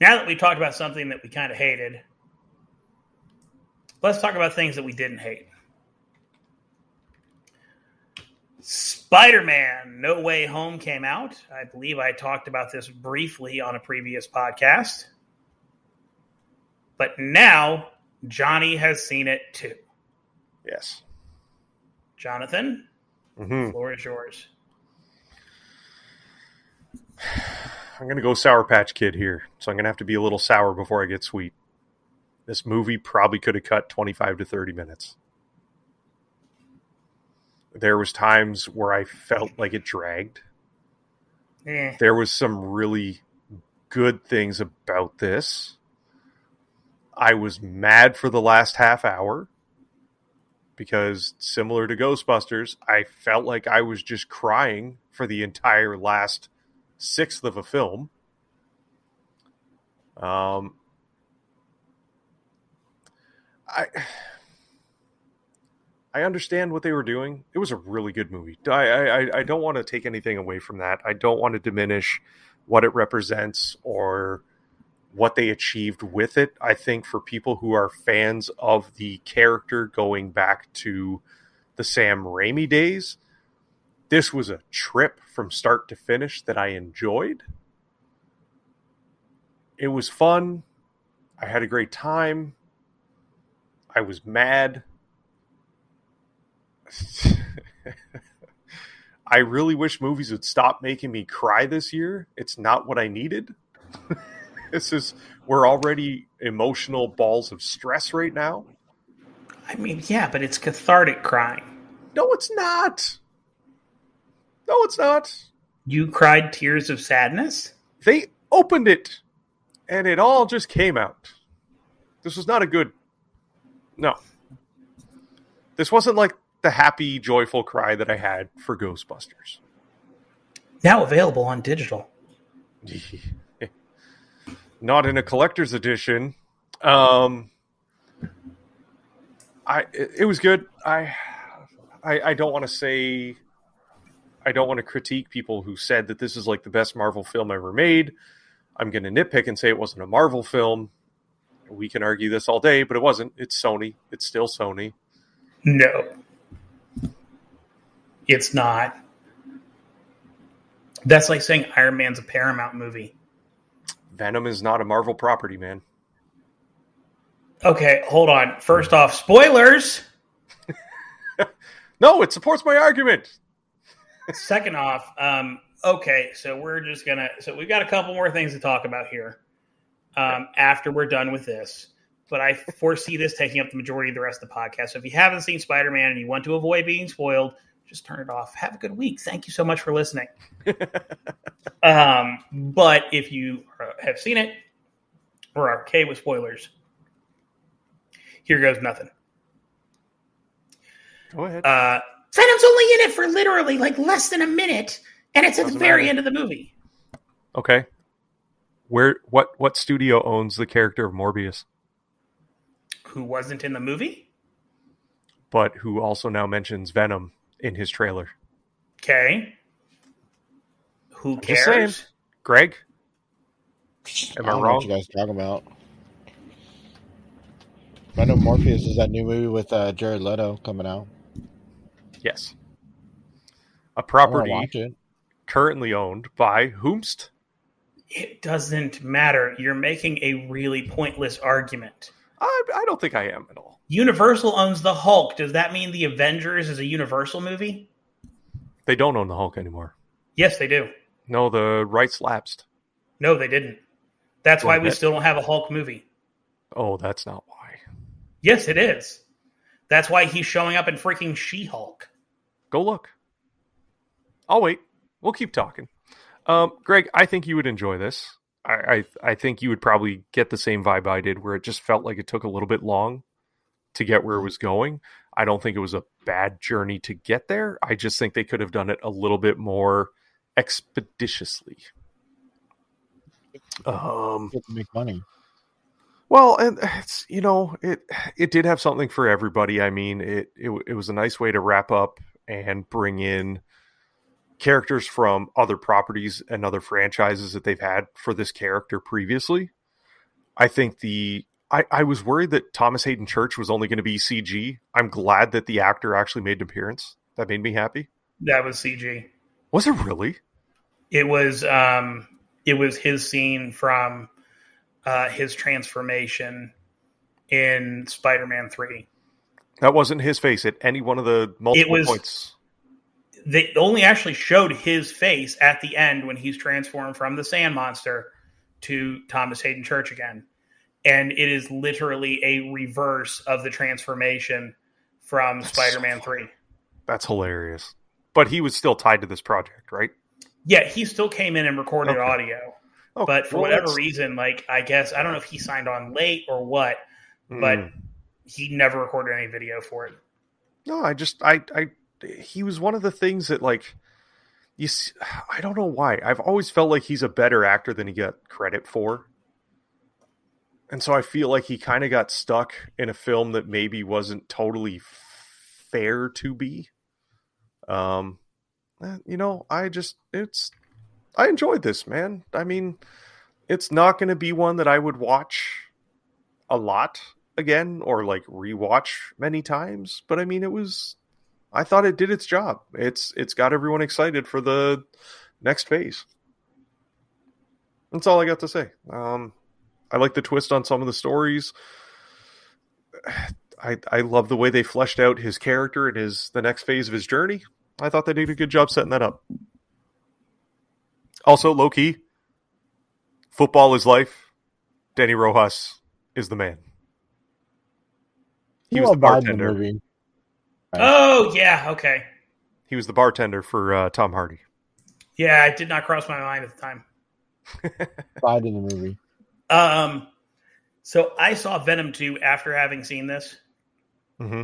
S1: now that we talked about something that we kind of hated, let's talk about things that we didn't hate. Spider Man No Way Home came out. I believe I talked about this briefly on a previous podcast. But now Johnny has seen it too.
S3: Yes.
S1: Jonathan,
S3: hmm
S1: floor is yours.
S3: I'm going to go Sour Patch Kid here. So I'm going to have to be a little sour before I get sweet. This movie probably could have cut 25 to 30 minutes. There was times where I felt like it dragged.
S1: Eh.
S3: There was some really good things about this. I was mad for the last half hour because similar to Ghostbusters, I felt like I was just crying for the entire last sixth of a film. Um, I I understand what they were doing. It was a really good movie. I I, I don't want to take anything away from that. I don't want to diminish what it represents or what they achieved with it. I think for people who are fans of the character going back to the Sam Raimi days, this was a trip from start to finish that I enjoyed. It was fun. I had a great time. I was mad. *laughs* I really wish movies would stop making me cry this year. It's not what I needed. *laughs* this is we're already emotional balls of stress right now.
S1: I mean, yeah, but it's cathartic crying.
S3: No, it's not. No, it's not.
S1: You cried tears of sadness?
S3: They opened it and it all just came out. This was not a good. No. This wasn't like the happy, joyful cry that I had for Ghostbusters.
S1: Now available on digital. *laughs*
S3: not in a collector's edition. Um, I it, it was good. I I, I don't want to say I don't want to critique people who said that this is like the best Marvel film ever made. I'm going to nitpick and say it wasn't a Marvel film. We can argue this all day, but it wasn't. It's Sony. It's still Sony.
S1: No. It's not. That's like saying Iron Man's a Paramount movie.
S3: Venom is not a Marvel property, man.
S1: Okay, hold on. First off, spoilers. *laughs*
S3: No, it supports my argument.
S1: Second off, um, okay, so we're just gonna. So we've got a couple more things to talk about here um, after we're done with this. But I foresee this taking up the majority of the rest of the podcast. So if you haven't seen Spider Man and you want to avoid being spoiled, just turn it off. Have a good week. Thank you so much for listening. *laughs* um, but if you have seen it or are okay with spoilers, here goes nothing.
S3: Go ahead.
S1: Uh, Venom's only in it for literally like less than a minute, and it's at the
S3: Doesn't
S1: very
S3: matter.
S1: end of the movie.
S3: okay. Where what what studio owns the character of Morbius,
S1: Who wasn't in the movie?
S3: but who also now mentions Venom in his trailer?
S1: Okay. Who
S3: just
S1: cares?
S3: saying. Greg, am I
S2: don't know
S3: wrong?
S2: what you guys are talking about. I know Morpheus is that new movie with uh, Jared Leto coming out.
S3: Yes. A property
S2: watch it.
S3: currently owned by Whomst.
S1: It doesn't matter. You're making a really pointless argument.
S3: I, I don't think I am at all.
S1: Universal owns the Hulk. Does that mean the Avengers is a Universal movie?
S3: They don't own the Hulk anymore.
S1: Yes, they do.
S3: No, the rights lapsed.
S1: No, they didn't. That's why we
S3: that-
S1: still don't have a Hulk movie.
S3: Oh, that's not why.
S1: Yes, it is. That's why he's showing up in freaking She Hulk.
S3: Go look. I'll wait. We'll keep talking. Um, Greg, I think you would enjoy this. I, I I think you would probably get the same vibe I did, where it just felt like it took a little bit long to get where it was going. I don't think it was a bad journey to get there. I just think they could have done it a little bit more expeditiously. Um,
S2: make money.
S3: well, and it's you know it it did have something for everybody. I mean, it it, it was a nice way to wrap up and bring in characters from other properties and other franchises that they've had for this character previously. I think the I, I was worried that Thomas Haden Church was only going to be CG. I'm glad that the actor actually made an appearance. That made me happy.
S1: That was CG.
S3: Was it really?
S1: It was um it was his scene from uh his transformation in Spider-Man 3.
S3: That wasn't his face at any one of the multiple
S1: was-
S3: points.
S1: They only actually showed his face at the end when he's transformed from the sand monster to Thomas Haden Church again. And it is literally a reverse of the transformation from
S3: That's
S1: Spider-Man
S3: so
S1: 3.
S3: That's hilarious. But he was still tied to this project, right?
S1: Yeah, he still came in and recorded
S3: Okay.
S1: audio. But for
S3: well,
S1: whatever
S3: that's-
S1: reason, like I guess I don't know if he signed on late or what, but
S3: Mm.
S1: he never recorded any video for it.
S3: no, I just I I he was one of the things that like you I don't know why. I've always felt like he's a better actor than he got credit for. And so I feel like he kind of got stuck in a film that maybe wasn't totally fair to be. Um eh, you know, I just it's I enjoyed this, man. I mean, it's not going to be one that I would watch a lot again or like rewatch many times, but I mean it was I thought it did its job. It's it's got everyone excited for the next phase. That's all I got to say. Um I like the twist on some of the stories. I I love the way they fleshed out his character and his the next phase of his journey. I thought they did a good job setting that up. Also, low key, football is life. Danny Rojas is the man. He
S2: You
S3: was the
S2: died in the
S3: bartender.
S2: Right.
S1: Oh yeah, okay.
S3: He was the bartender for uh, Tom Hardy.
S1: Yeah, it did not cross my mind at the time.
S2: Died in the movie.
S1: Um, so I saw Venom 2 after having seen this,
S3: hmm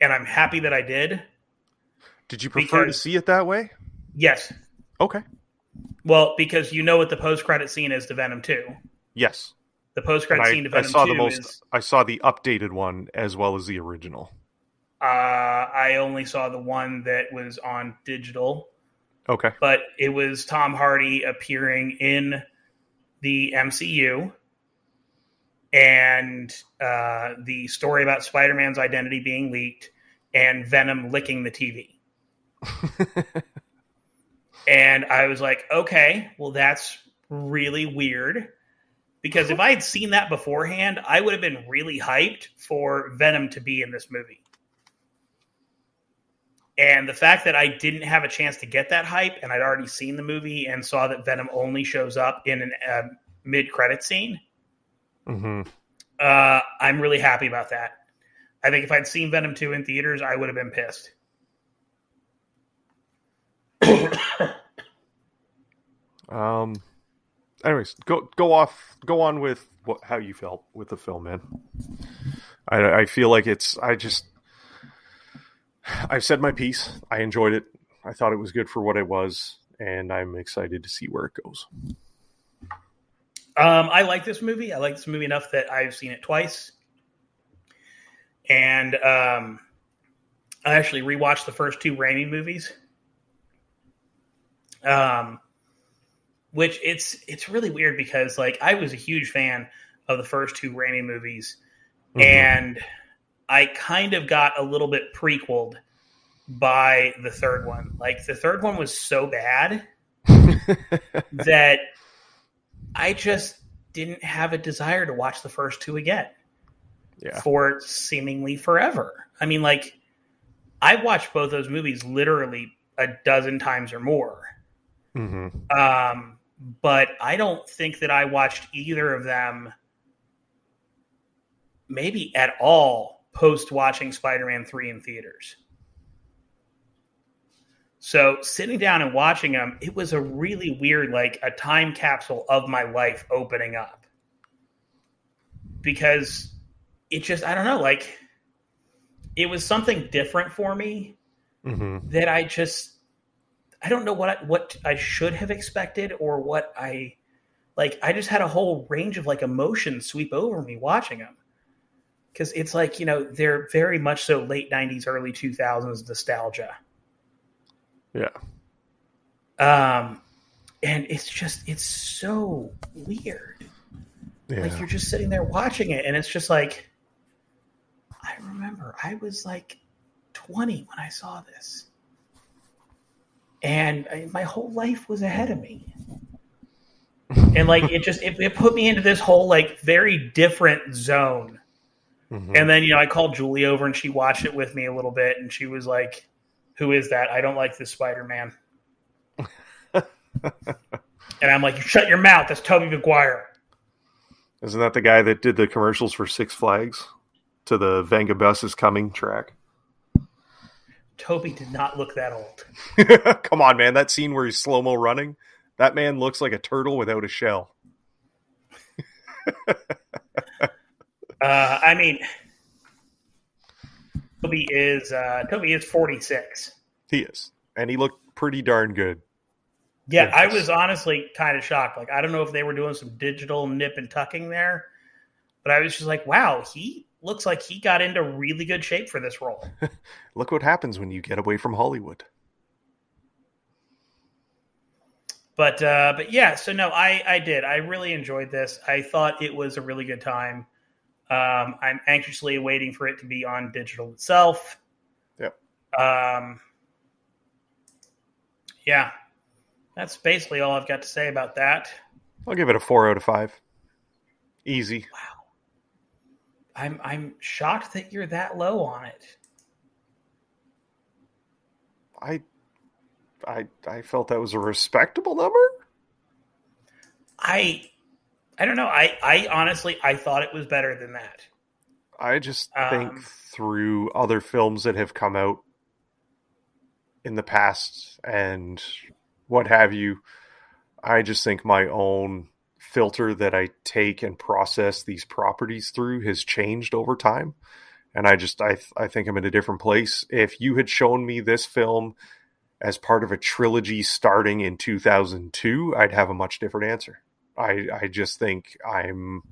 S1: and I'm happy that I did.
S3: Did you prefer to see it that way?
S1: Yes.
S3: Okay.
S1: Well, because you know what the post credit scene is to Venom 2.
S3: Yes.
S1: The post credit scene to
S3: I
S1: Venom
S3: saw
S1: 2
S3: the most.
S1: is
S3: I saw the updated one as well as the original.
S1: uh, I only saw the one that was on digital,
S3: Okay.
S1: but it was Tom Hardy appearing in the MCU and uh, the story about Spider Man's identity being leaked and Venom licking the TV. *laughs* And I was like, okay, well, that's really weird. Because if I had seen that beforehand, I would have been really hyped for Venom to be in this movie. And the fact that I didn't have a chance to get that hype and I'd already seen the movie and saw that Venom only shows up in a uh, mid credit scene,
S3: hmm
S1: uh, I'm really happy about that. I think if I'd seen Venom 2 in theaters, I would have been pissed. *coughs*
S3: Um. Anyways, go go off. Go on with what how you felt with the film, man. I I feel like it's. I just. I've said my piece. I enjoyed it. I thought it was good for what it was, and I'm excited to see where it goes.
S1: Um, I like this movie. I like this movie enough that I've seen it twice, and um, I actually rewatched the first two Raimi movies. Um, which it's it's really weird because like I was a huge fan of the first two Raimi movies,
S3: Mhm.
S1: and I kind of got a little bit prequeled by the third one. Like the third one was so bad *laughs* that I just didn't have a desire to watch the first two again
S3: yeah.
S1: for seemingly forever. I mean, like I've watched both those movies literally a dozen times or more.
S3: hmm
S1: Um, but I don't think that I watched either of them maybe at all post watching Spider Man 3 in theaters. So sitting down and watching them, it was a really weird, like a time capsule of my life opening up. Because it just, I don't know, like it was something different for me
S3: hmm
S1: that I just I don't know what I, what I should have expected or what I like. I just had a whole range of like emotions sweep over me watching them because it's like you know they're very much so late '90s, early 2000s nostalgia.
S3: Yeah.
S1: Um, and it's just it's so weird.
S3: Yeah.
S1: Like you're just sitting there watching it, and it's just like I remember I was like 20 when I saw this, and I, my whole life was ahead of me. And like it just it, it put me into this whole like very different zone.
S3: Mhm.
S1: And then you know I called Julie over and she watched it with me a little bit, and she was like, "Who is that? I don't like this Spider Man." *laughs* and I'm like, "You shut your mouth. That's Tobey Maguire.
S3: Isn't that the guy that did the commercials for Six Flags to the Venga Bus is Coming track?
S1: Toby did not look that old. *laughs*
S3: Come on, man. That scene where he's slow mo running, that man looks like a turtle without a shell. *laughs*
S1: Uh, I mean, Tobey is uh, Tobey is 46.
S3: He is. And he looked pretty darn good.
S1: Yeah, I was honestly kind of shocked. Like, I don't know if they were doing some digital nip and tucking there, but I was just like, wow, he looks like he got into really good shape for this role. *laughs*
S3: Look what happens when you get away from Hollywood.
S1: But uh, but yeah, so no, I I did. I really enjoyed this. I thought it was a really good time. Um, I'm anxiously waiting for it to be on digital itself.
S3: Yep.
S1: Um, yeah, that's basically all I've got to say about that.
S3: I'll give it a four out of five. Easy.
S1: Wow, I'm I'm shocked that you're that low on it.
S3: I I I felt that was a respectable number.
S1: I I don't know. I I honestly I thought it was better than that.
S3: I just
S1: Um,
S3: think through other films that have come out in the past and what have you, I just think my own filter that I take and process these properties through has changed over time. And I just I I think I'm in a different place. If you had shown me this film as part of a trilogy starting in 2002, I'd have a much different answer. I I just think I'm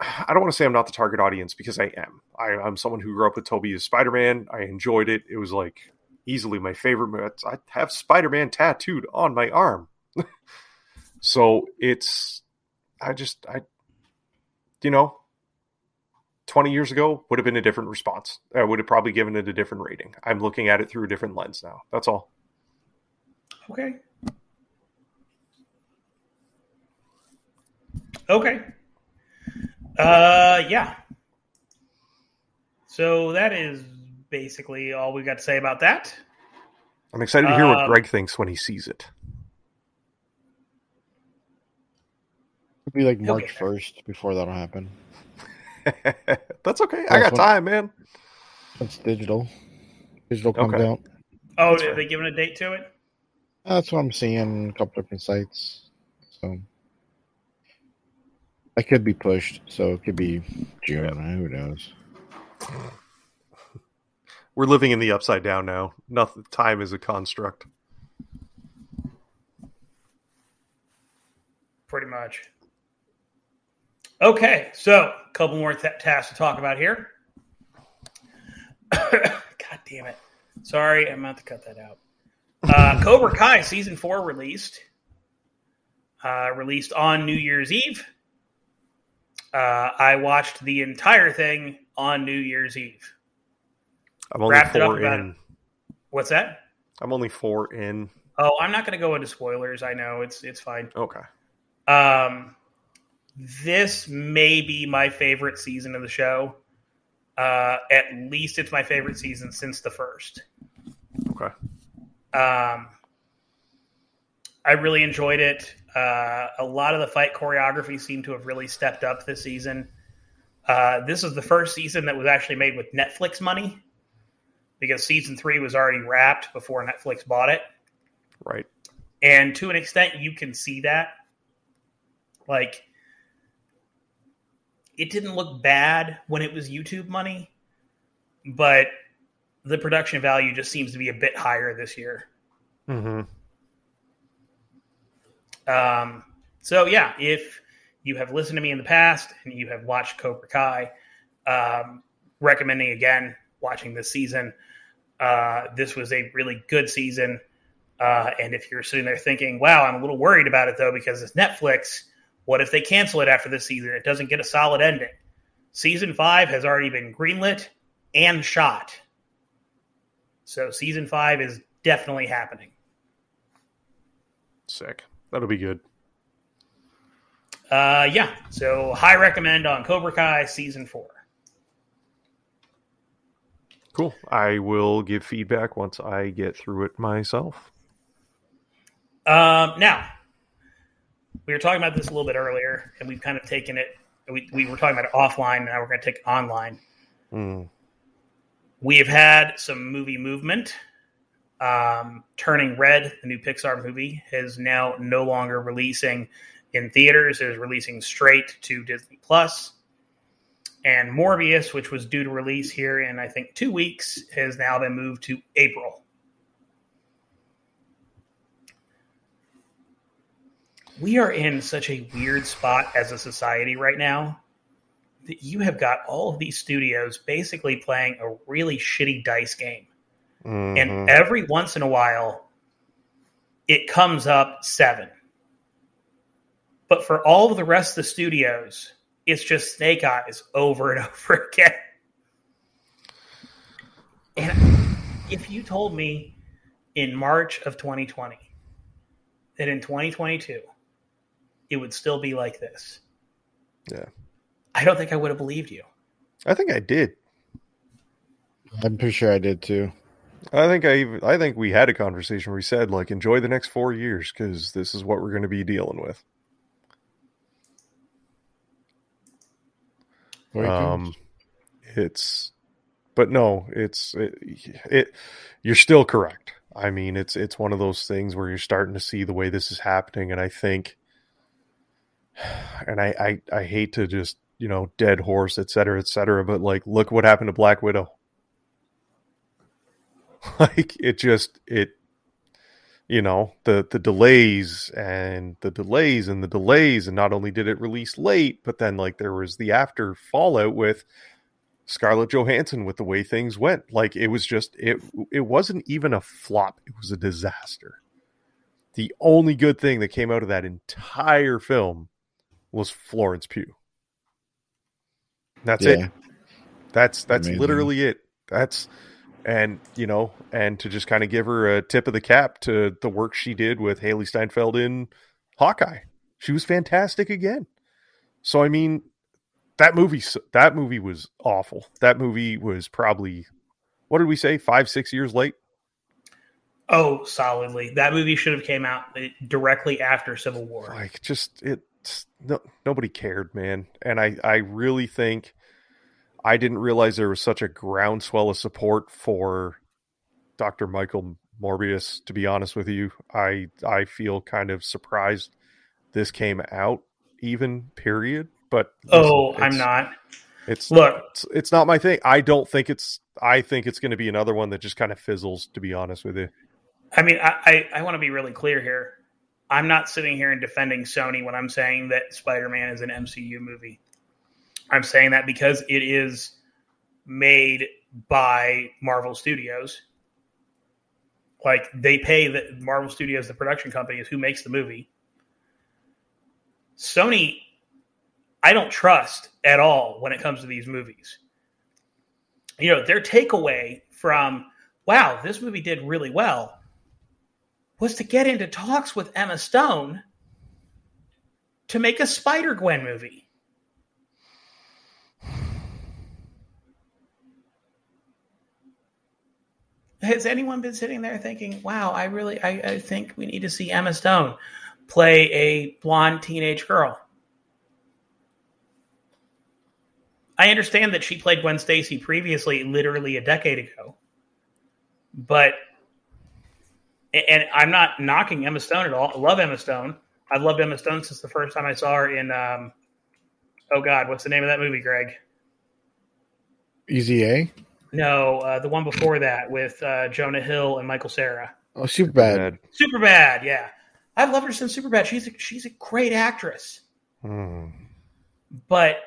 S3: I don't want to say I'm not the target audience because I am. I, I'm someone who grew up with Tobey as Spider Man. I enjoyed it. It was like easily my favorite. I have Spider Man tattooed on my arm. *laughs* so it's, I just, I, you know, 20 years ago would have been a different response. I would have probably given it a different rating. I'm looking at it through a different lens now. That's all.
S1: Okay. Okay. Uh, yeah. So that is basically all we've got to say about that.
S3: I'm excited to hear what
S1: Um,
S3: Greg thinks when he sees it.
S2: It'll be like March first before that'll happen. *laughs*
S3: That's okay. I got time, man.
S2: It's digital. Digital comes
S3: Okay.
S2: out.
S1: Oh,
S3: That's
S1: are
S3: fair.
S1: they giving a date to it?
S2: That's what I'm seeing a couple different sites. So I could be pushed, so it could be June. Who knows?
S3: We're living in the upside down now. Nothing. Time is a construct.
S1: Pretty much. Okay, so a couple more th- tasks to talk about here. *coughs* God damn it. Sorry, I'm about to cut that out. Uh, Cobra Kai season four released. Uh, released on New Year's Eve. Uh, I watched the entire thing on New Year's Eve.
S3: I'm only
S1: Wrapped
S3: four in.
S1: What's that?
S3: I'm only four in.
S1: Oh, I'm not going to go into spoilers. I know it's it's fine.
S3: Okay.
S1: Um, this may be my favorite season of the show. Uh, at least it's my favorite season since the first.
S3: Okay.
S1: Um, I really enjoyed it. Uh, a lot of the fight choreography seemed to have really stepped up this season. Uh, this is the first season that was actually made with Netflix money because season three was already wrapped before Netflix bought it.
S3: Right.
S1: And to an extent, you can see that. Like, it didn't look bad when it was YouTube money, but the production value just seems to be a bit higher this year.
S3: Mm-hmm.
S1: Um, so yeah, if you have listened to me in the past and you have watched Cobra Kai, um, recommending again watching this season. Uh, this was a really good season. Uh, and if you're sitting there thinking, wow, I'm a little worried about it though, because it's Netflix, what if they cancel it after this season? It doesn't get a solid ending. Season five has already been greenlit and shot. So season five is definitely happening.
S3: Sick. That'll be good.
S1: Uh, yeah. So high recommend on Cobra Kai season four.
S3: Cool. I will give feedback once I get through it myself.
S1: Um, now, we were talking about this a little bit earlier, and we've kind of taken it. We, we were talking about it offline. Now we're going to take it online.
S3: Mm.
S1: We have had some movie movement. Um, Turning Red, the new Pixar movie, is now no longer releasing in theaters. It is releasing straight to Disney Plus. And Morbius, which was due to release here in I think two weeks, has now been moved to April. We are in such a weird spot as a society right now that you have got all of these studios basically playing a really shitty dice game.
S3: Mhm.
S1: And every once in a while, it comes up seven. But for all of the rest of the studios, it's just Snake Eyes over and *laughs* over again. And if you told me in March of 2020 that in 2022 it would still be like this,
S3: Yeah.
S1: I don't think I would have believed you.
S3: I think I did.
S2: I'm pretty sure I did too.
S3: I think I even, I think we had a conversation where we said like enjoy the next four years because this is what we're going to be dealing with. Um, it's, but no, it's it, it. You're still correct. I mean, it's it's one of those things where you're starting to see the way this is happening, and I think, and I I, I hate to just you know dead horse, et cetera, et cetera, but like look what happened to Black Widow. *laughs* like it just it you know the the delays and the delays and the delays and not only did it release late but then like there was the after fallout with Scarlett Johansson with the way things went. Like it was just it it wasn't even a flop. It was a disaster. The only good thing that came out of that entire film was Florence Pugh. That's it. That's that's
S2: Amazing.
S3: literally it. That's and you know, and to just kind of give her a tip of the cap to the work she did with Hailee Steinfeld in Hawkeye. She was fantastic again. So I mean, that movie that movie was awful. That movie was probably what did we say? 5 6 years late.
S1: Oh, solidly. That movie should have came out uh, directly after Civil War.
S3: Like just it no, nobody cared, man. And I I really think I didn't realize there was such a groundswell of support for Dr. Michael Morbius to be honest with you. I I feel kind of surprised this came out even period, but
S1: Oh, I'm not.
S3: It's
S1: Look,
S3: it's, it's not my thing. I don't think it's I think it's going to be another one that just kind of fizzles to be honest with you.
S1: I mean, I, I, I want to be really clear here. I'm not sitting here and defending Sony when I'm saying that Spider Man is an MCU movie. I'm saying that because it is made by Marvel Studios. Like they pay the Marvel Studios, the production company, is who makes the movie. Sony, I don't trust at all when it comes to these movies. You know, their takeaway from wow, this movie did really well was to get into talks with Emma Stone to make a Spider Gwen movie. Has anyone been sitting there thinking, wow, I really I, I think we need to see Emma Stone play a blonde teenage girl? I understand that she played Gwen Stacy previously, literally a decade ago. But and I'm not knocking Emma Stone at all. I love Emma Stone. I've loved Emma Stone since the first time I saw her in um, oh god, what's the name of that movie, Greg?
S2: Easy A.
S1: No, uh, the one before that with uh, Jonah Hill and Michael Cera.
S2: Oh, Superbad.
S1: Super bad. Yeah, I've loved her since Superbad. She's a, she's a great actress.
S3: Hmm.
S1: But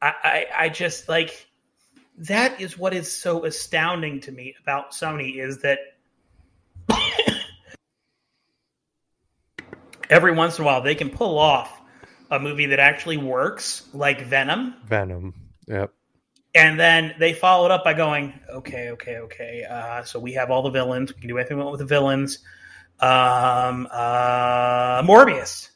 S1: I, I I just like that is what is so astounding to me about Sony is that *coughs* every once in a while they can pull off a movie that actually works, like Venom.
S3: Venom. Yep.
S1: And then they followed up by going, okay, okay, okay. Uh, so we have all the villains. We can do anything we want with the villains. Um, uh, Morbius.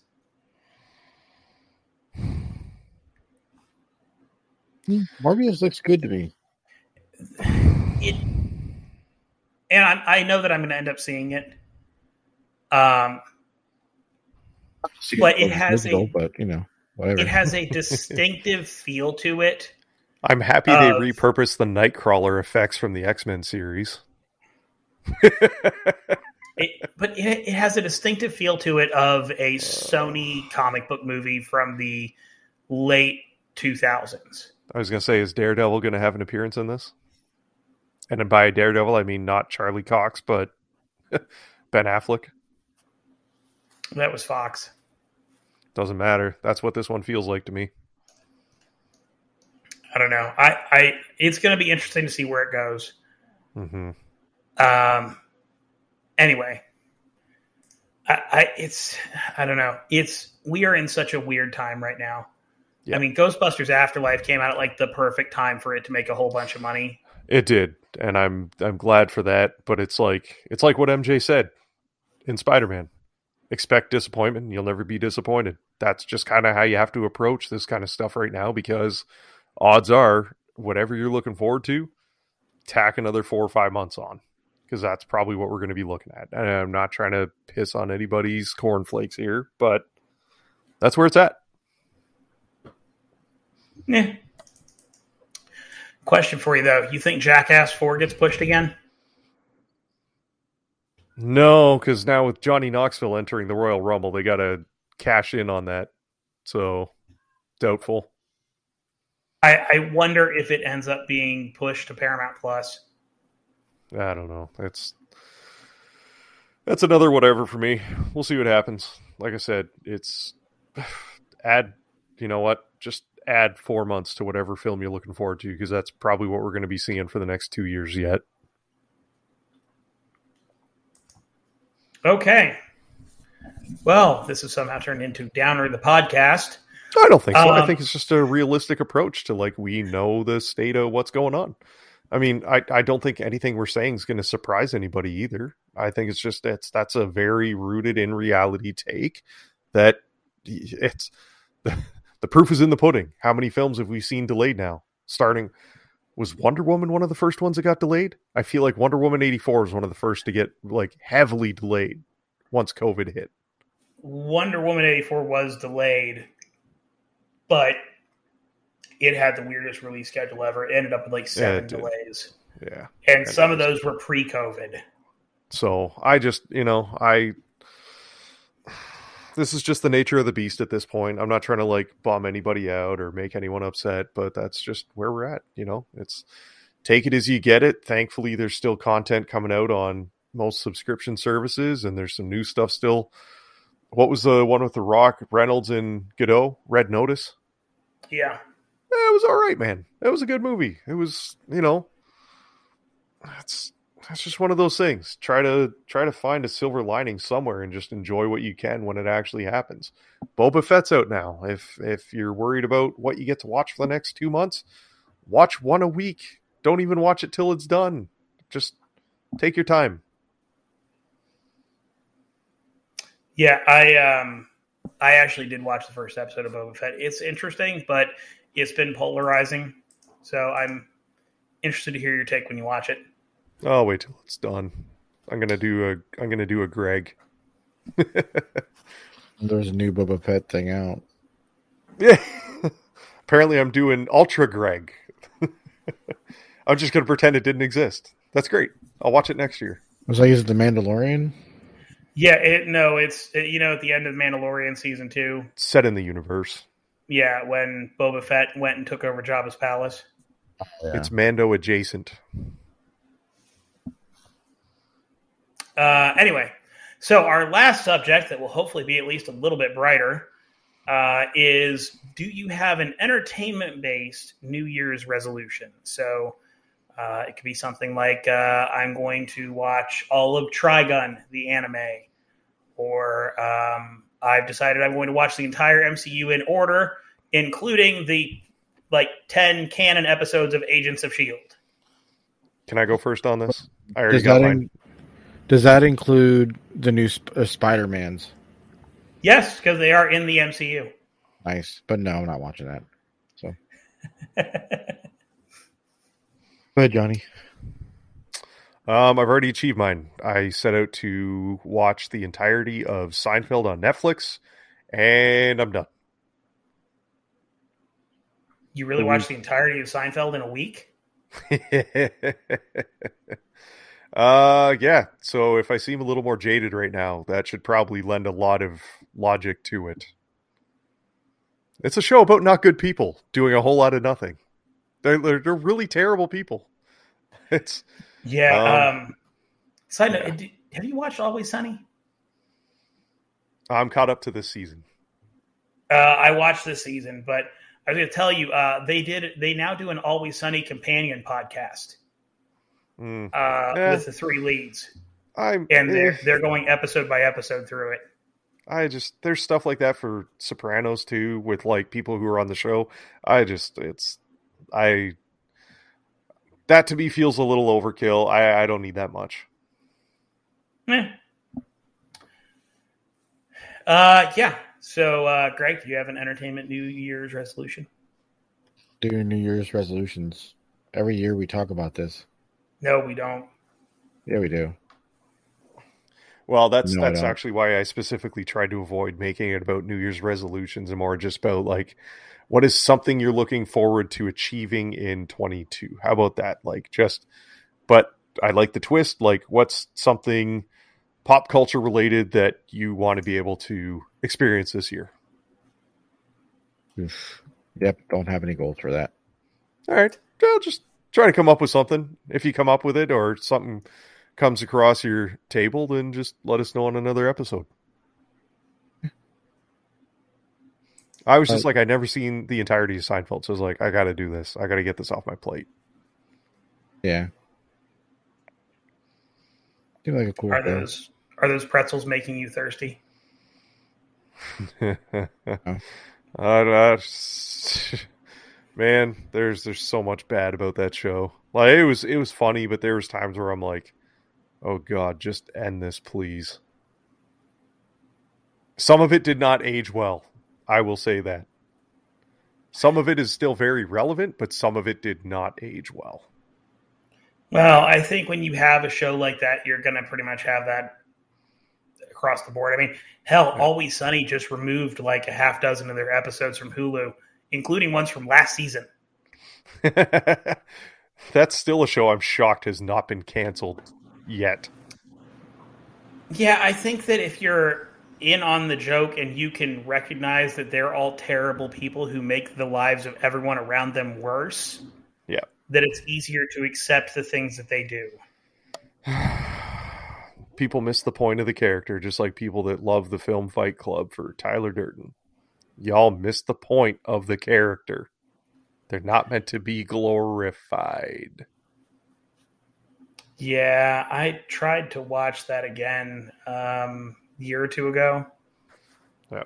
S2: Morbius looks good to me.
S1: It, and I, I know that I'm going to end up seeing it. Um, but it has a,
S2: but you know, whatever.
S1: It has a *laughs* distinctive feel to it.
S3: I'm happy they uh, repurposed the Nightcrawler effects from the X Men series. *laughs*
S1: it, but it, it, has a distinctive feel to it of a Sony comic book movie from the late 2000s.
S3: I was going to say, is Daredevil going to have an appearance in this? And by Daredevil, I mean not Charlie Cox, but *laughs* Ben Affleck.
S1: That was Fox.
S3: Doesn't matter. That's what this one feels like to me.
S1: I don't know. I, I it's going to be interesting to see where it goes.
S3: Mm-hmm.
S1: Um. Anyway, I, I it's I don't know. It's we are in such a weird time right now. Yeah. I mean, Ghostbusters Afterlife came out at like the perfect time for it to make a whole bunch of money.
S3: It did, and I'm I'm glad for that. But it's like it's like what MJ said in Spider Man expect disappointment you'll never be disappointed. That's just kind of how you have to approach this kind of stuff right now because odds are whatever you're looking forward to, tack another four or five months on because that's probably what we're going to be looking at. And I'm not trying to piss on anybody's cornflakes here, but that's where it's at.
S1: Yeah. Question for you though: You think Jackass Four gets pushed again?
S3: No, because now with Johnny Knoxville entering the Royal Rumble, they got to cash in on that. So doubtful.
S1: I, I wonder if it ends up being pushed to Paramount Plus.
S3: I don't know. That's that's another whatever for me. We'll see what happens. Like I said, it's *sighs* add. You know what? Just add four months to whatever film you're looking forward to because that's probably what we're going to be seeing for the next two years yet.
S1: Okay. Well, this has somehow turned into Downer the podcast.
S3: I don't think so. Um, I think it's just a realistic approach to like we know the state of what's going on. I mean, I, I don't think anything we're saying is going to surprise anybody either. I think it's just that's that's a very rooted in reality take that it's the, *laughs* the proof is in the pudding. How many films have we seen delayed now? Starting was Wonder Woman one of the first ones that got delayed? I feel like Wonder Woman 84 was one of the first to get like heavily delayed once COVID hit.
S1: Wonder Woman 84 was delayed, but it had the weirdest release schedule ever. It ended up with like seven yeah, delays.
S3: Yeah.
S1: And some of those were pre COVID.
S3: So I just, you know, I this is just the nature of the beast at this point. I'm not trying to like bum anybody out or make anyone upset, but that's just where we're at. You know, it's take it as you get it. Thankfully, there's still content coming out on most subscription services, and there's some new stuff still. What was the one with the Rock, Reynolds, and Gadot? Red Notice.
S1: Yeah,
S3: eh, it was all right, man. It was a good movie. It was, you know, that's that's just one of those things. Try to try to find a silver lining somewhere and just enjoy what you can when it actually happens. Boba Fett's out now. If if you're worried about what you get to watch for the next two months, watch one a week don't even watch it till it's done. Just take your time.
S1: Yeah, I um I actually did watch the first episode of Boba Fett. It's interesting, but it's been polarizing. So I'm interested to hear your take when you watch it.
S3: I'll wait till it's done. I'm gonna do a I'm gonna do a Greg. *laughs*
S2: There's a new Boba Fett thing out.
S3: Yeah. *laughs* Apparently I'm doing Ultra Greg. *laughs* I'm just gonna pretend it didn't exist. That's great. I'll watch it next year.
S2: Was I using the Mandalorian?
S1: Yeah, it, no, it's it, you know at the end of Mandalorian season two.
S3: Set in the universe.
S1: Yeah, when Boba Fett went and took over Jabba's palace.
S2: Yeah.
S3: It's Mando adjacent.
S1: Uh, anyway, so our last subject that will hopefully be at least a little bit brighter uh, is: Do you have an entertainment-based New Year's resolution? So. Uh, it could be something like uh, I'm going to watch all of Trigun, the anime, or um, I've decided I'm going to watch the entire MCU in order, including the like ten canon episodes of Agents of Shield.
S3: Can I go first on this? I already
S2: Does
S3: got
S2: that,
S3: mine.
S2: in- does that include the new Sp- uh, Spider Mans?
S1: Yes, because they are in the MCU.
S2: Nice, but no, I'm not watching that. So *laughs* go ahead, Johnny.
S3: Um, I've already achieved mine. I set out to watch the entirety of Seinfeld on Netflix, and I'm done.
S1: you really watched the entirety of Seinfeld in a week? *laughs*
S3: uh, yeah. So if I seem a little more jaded right now, that should probably lend a lot of logic to it. It's a show about not good people doing a whole lot of nothing. They're they're, they're really terrible people. *laughs* It's
S1: Yeah.
S3: Um,
S1: Um, side note:
S3: yeah.
S1: did- Have you watched Always Sunny?
S3: I'm caught up to this season.
S1: Uh, I watched this season, but I was going to tell you uh, they did. They now do an Always Sunny companion podcast
S3: Mm,
S1: uh,
S3: Yeah.
S1: with the three leads,
S3: I'm
S1: and
S3: eh.
S1: they're they're going episode by episode through it.
S3: I just there's stuff like that for Sopranos too, with like people who are on the show. I just it's I that to me feels a little overkill. I I don't need that much.
S1: Eh. Uh, yeah. So, uh, Greg, do you have an entertainment New Year's resolution?
S2: Doing New Year's resolutions. Every year we talk about this.
S1: No, we don't.
S2: Yeah, we do.
S3: Well, that's
S2: No,
S3: that's actually why I specifically tried to avoid making it about New Year's resolutions and more just about like what is something you're looking forward to achieving in 22. How about that? Like just but I like the twist like what's something pop culture related that you want to be able to experience this year.
S2: Oof. Yep, don't have any goals for that.
S3: All right. Well, just try to come up with something. If you come up with it or something comes across your table, then just let us know on another episode. I was just like, I never seen the entirety of Seinfeld, so I was like, I got to do this. I got to get this off my plate.
S2: Yeah. Seems like a cool
S1: Are
S2: thing.
S1: those are those pretzels making you thirsty? *laughs*
S3: Man, there's there's so much bad about that show. Like it was it was funny, but there was times where I'm like, oh god, just end this, please. Some of it did not age well. I will say that. Some of it is still very relevant, but some of it did not age well.
S1: Well, I think when you have a show like that, you're going to pretty much have that across the board. I mean, hell,
S3: Yeah.
S1: Always Sunny just removed like a half dozen of their episodes from Hulu, including ones from last season. *laughs*
S3: That's still a show I'm shocked has not been canceled yet.
S1: Yeah, I think that if you're in on the joke and you can recognize that they're all terrible people who make the lives of everyone around them worse,
S3: Yeah.
S1: that it's easier to accept the things that they do. *sighs*
S3: people miss the point of the character, just like people that love the film Fight Club for Tyler Durden. Y'all miss the point of the character. They're not meant to be glorified.
S1: Yeah, I tried to watch that again um, a year or two ago.
S3: Yeah.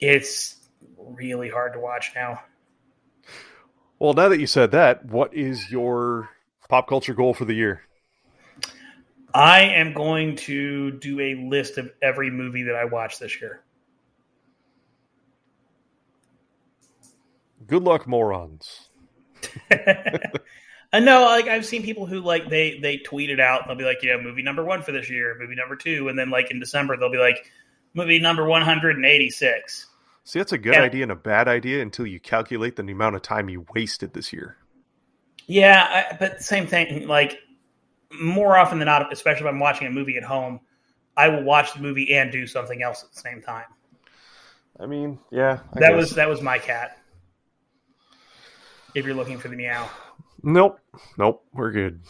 S1: It's really hard to watch now.
S3: Well, now that you said that, what is your pop culture goal for the year?
S1: I am going to do a list of every movie that I watched this year.
S3: Good luck, morons. *laughs*
S1: I know, like I've seen people who like they they tweet it out. They'll be like, "Yeah, movie number one for this year, movie number two, and then like in December they'll be like, "Movie number one hundred and eighty six.
S3: See, that's a good
S1: Yeah.
S3: idea and a bad idea until you calculate the amount of time you wasted this year.
S1: Yeah, I, but same thing. Like more often than not, especially if I'm watching a movie at home, I will watch the movie and do something else at the same time.
S3: I mean, yeah. I
S1: that
S3: guess.
S1: was that was my cat. If you're looking for the meow.
S3: Nope. Nope. We're good.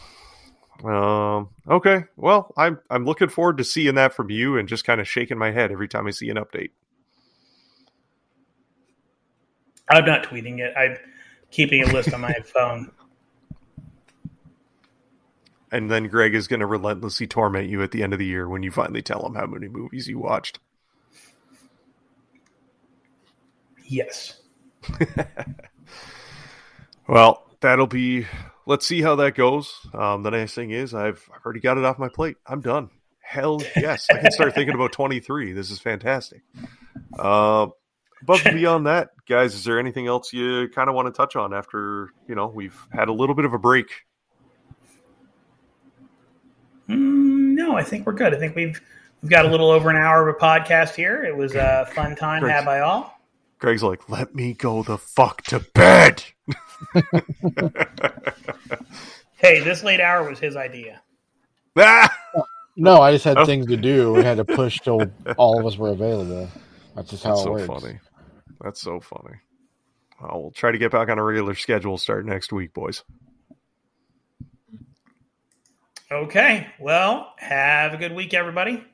S3: Um. Okay. Well, I'm I'm looking forward to seeing that from you and just kind of shaking my head every time I see an update.
S1: I'm not tweeting it. I'm keeping a list on my *laughs* phone.
S3: And then Greg is going to relentlessly torment you at the end of the year when you finally tell him how many movies you watched.
S1: Yes. *laughs*
S3: Well, that'll be. Let's see how that goes. Um, the nice thing is, I've I've already got it off my plate. I'm done. Hell yes, I can start thinking about 23. This is fantastic. Uh, above and beyond that, guys, is there anything else you kind of want to touch on after you know we've had a little bit of a break?
S1: Mm, no, I think we're good. I think we've we've got a little over an hour of a podcast here. It was a fun time
S3: Great.
S1: had by all.
S3: Greg's like, "Let me go the fuck to bed." *laughs* *laughs*
S1: Hey, this late hour was his idea. *laughs*
S2: No, I just had
S3: Oh.
S2: things to do. We had to push till all of us were available. That's just how
S3: That's
S2: it
S3: so
S2: works.
S3: funny. That's so funny. Well, we'll try to get back on a regular schedule start next week, boys.
S1: Okay. Well, have a good week, everybody.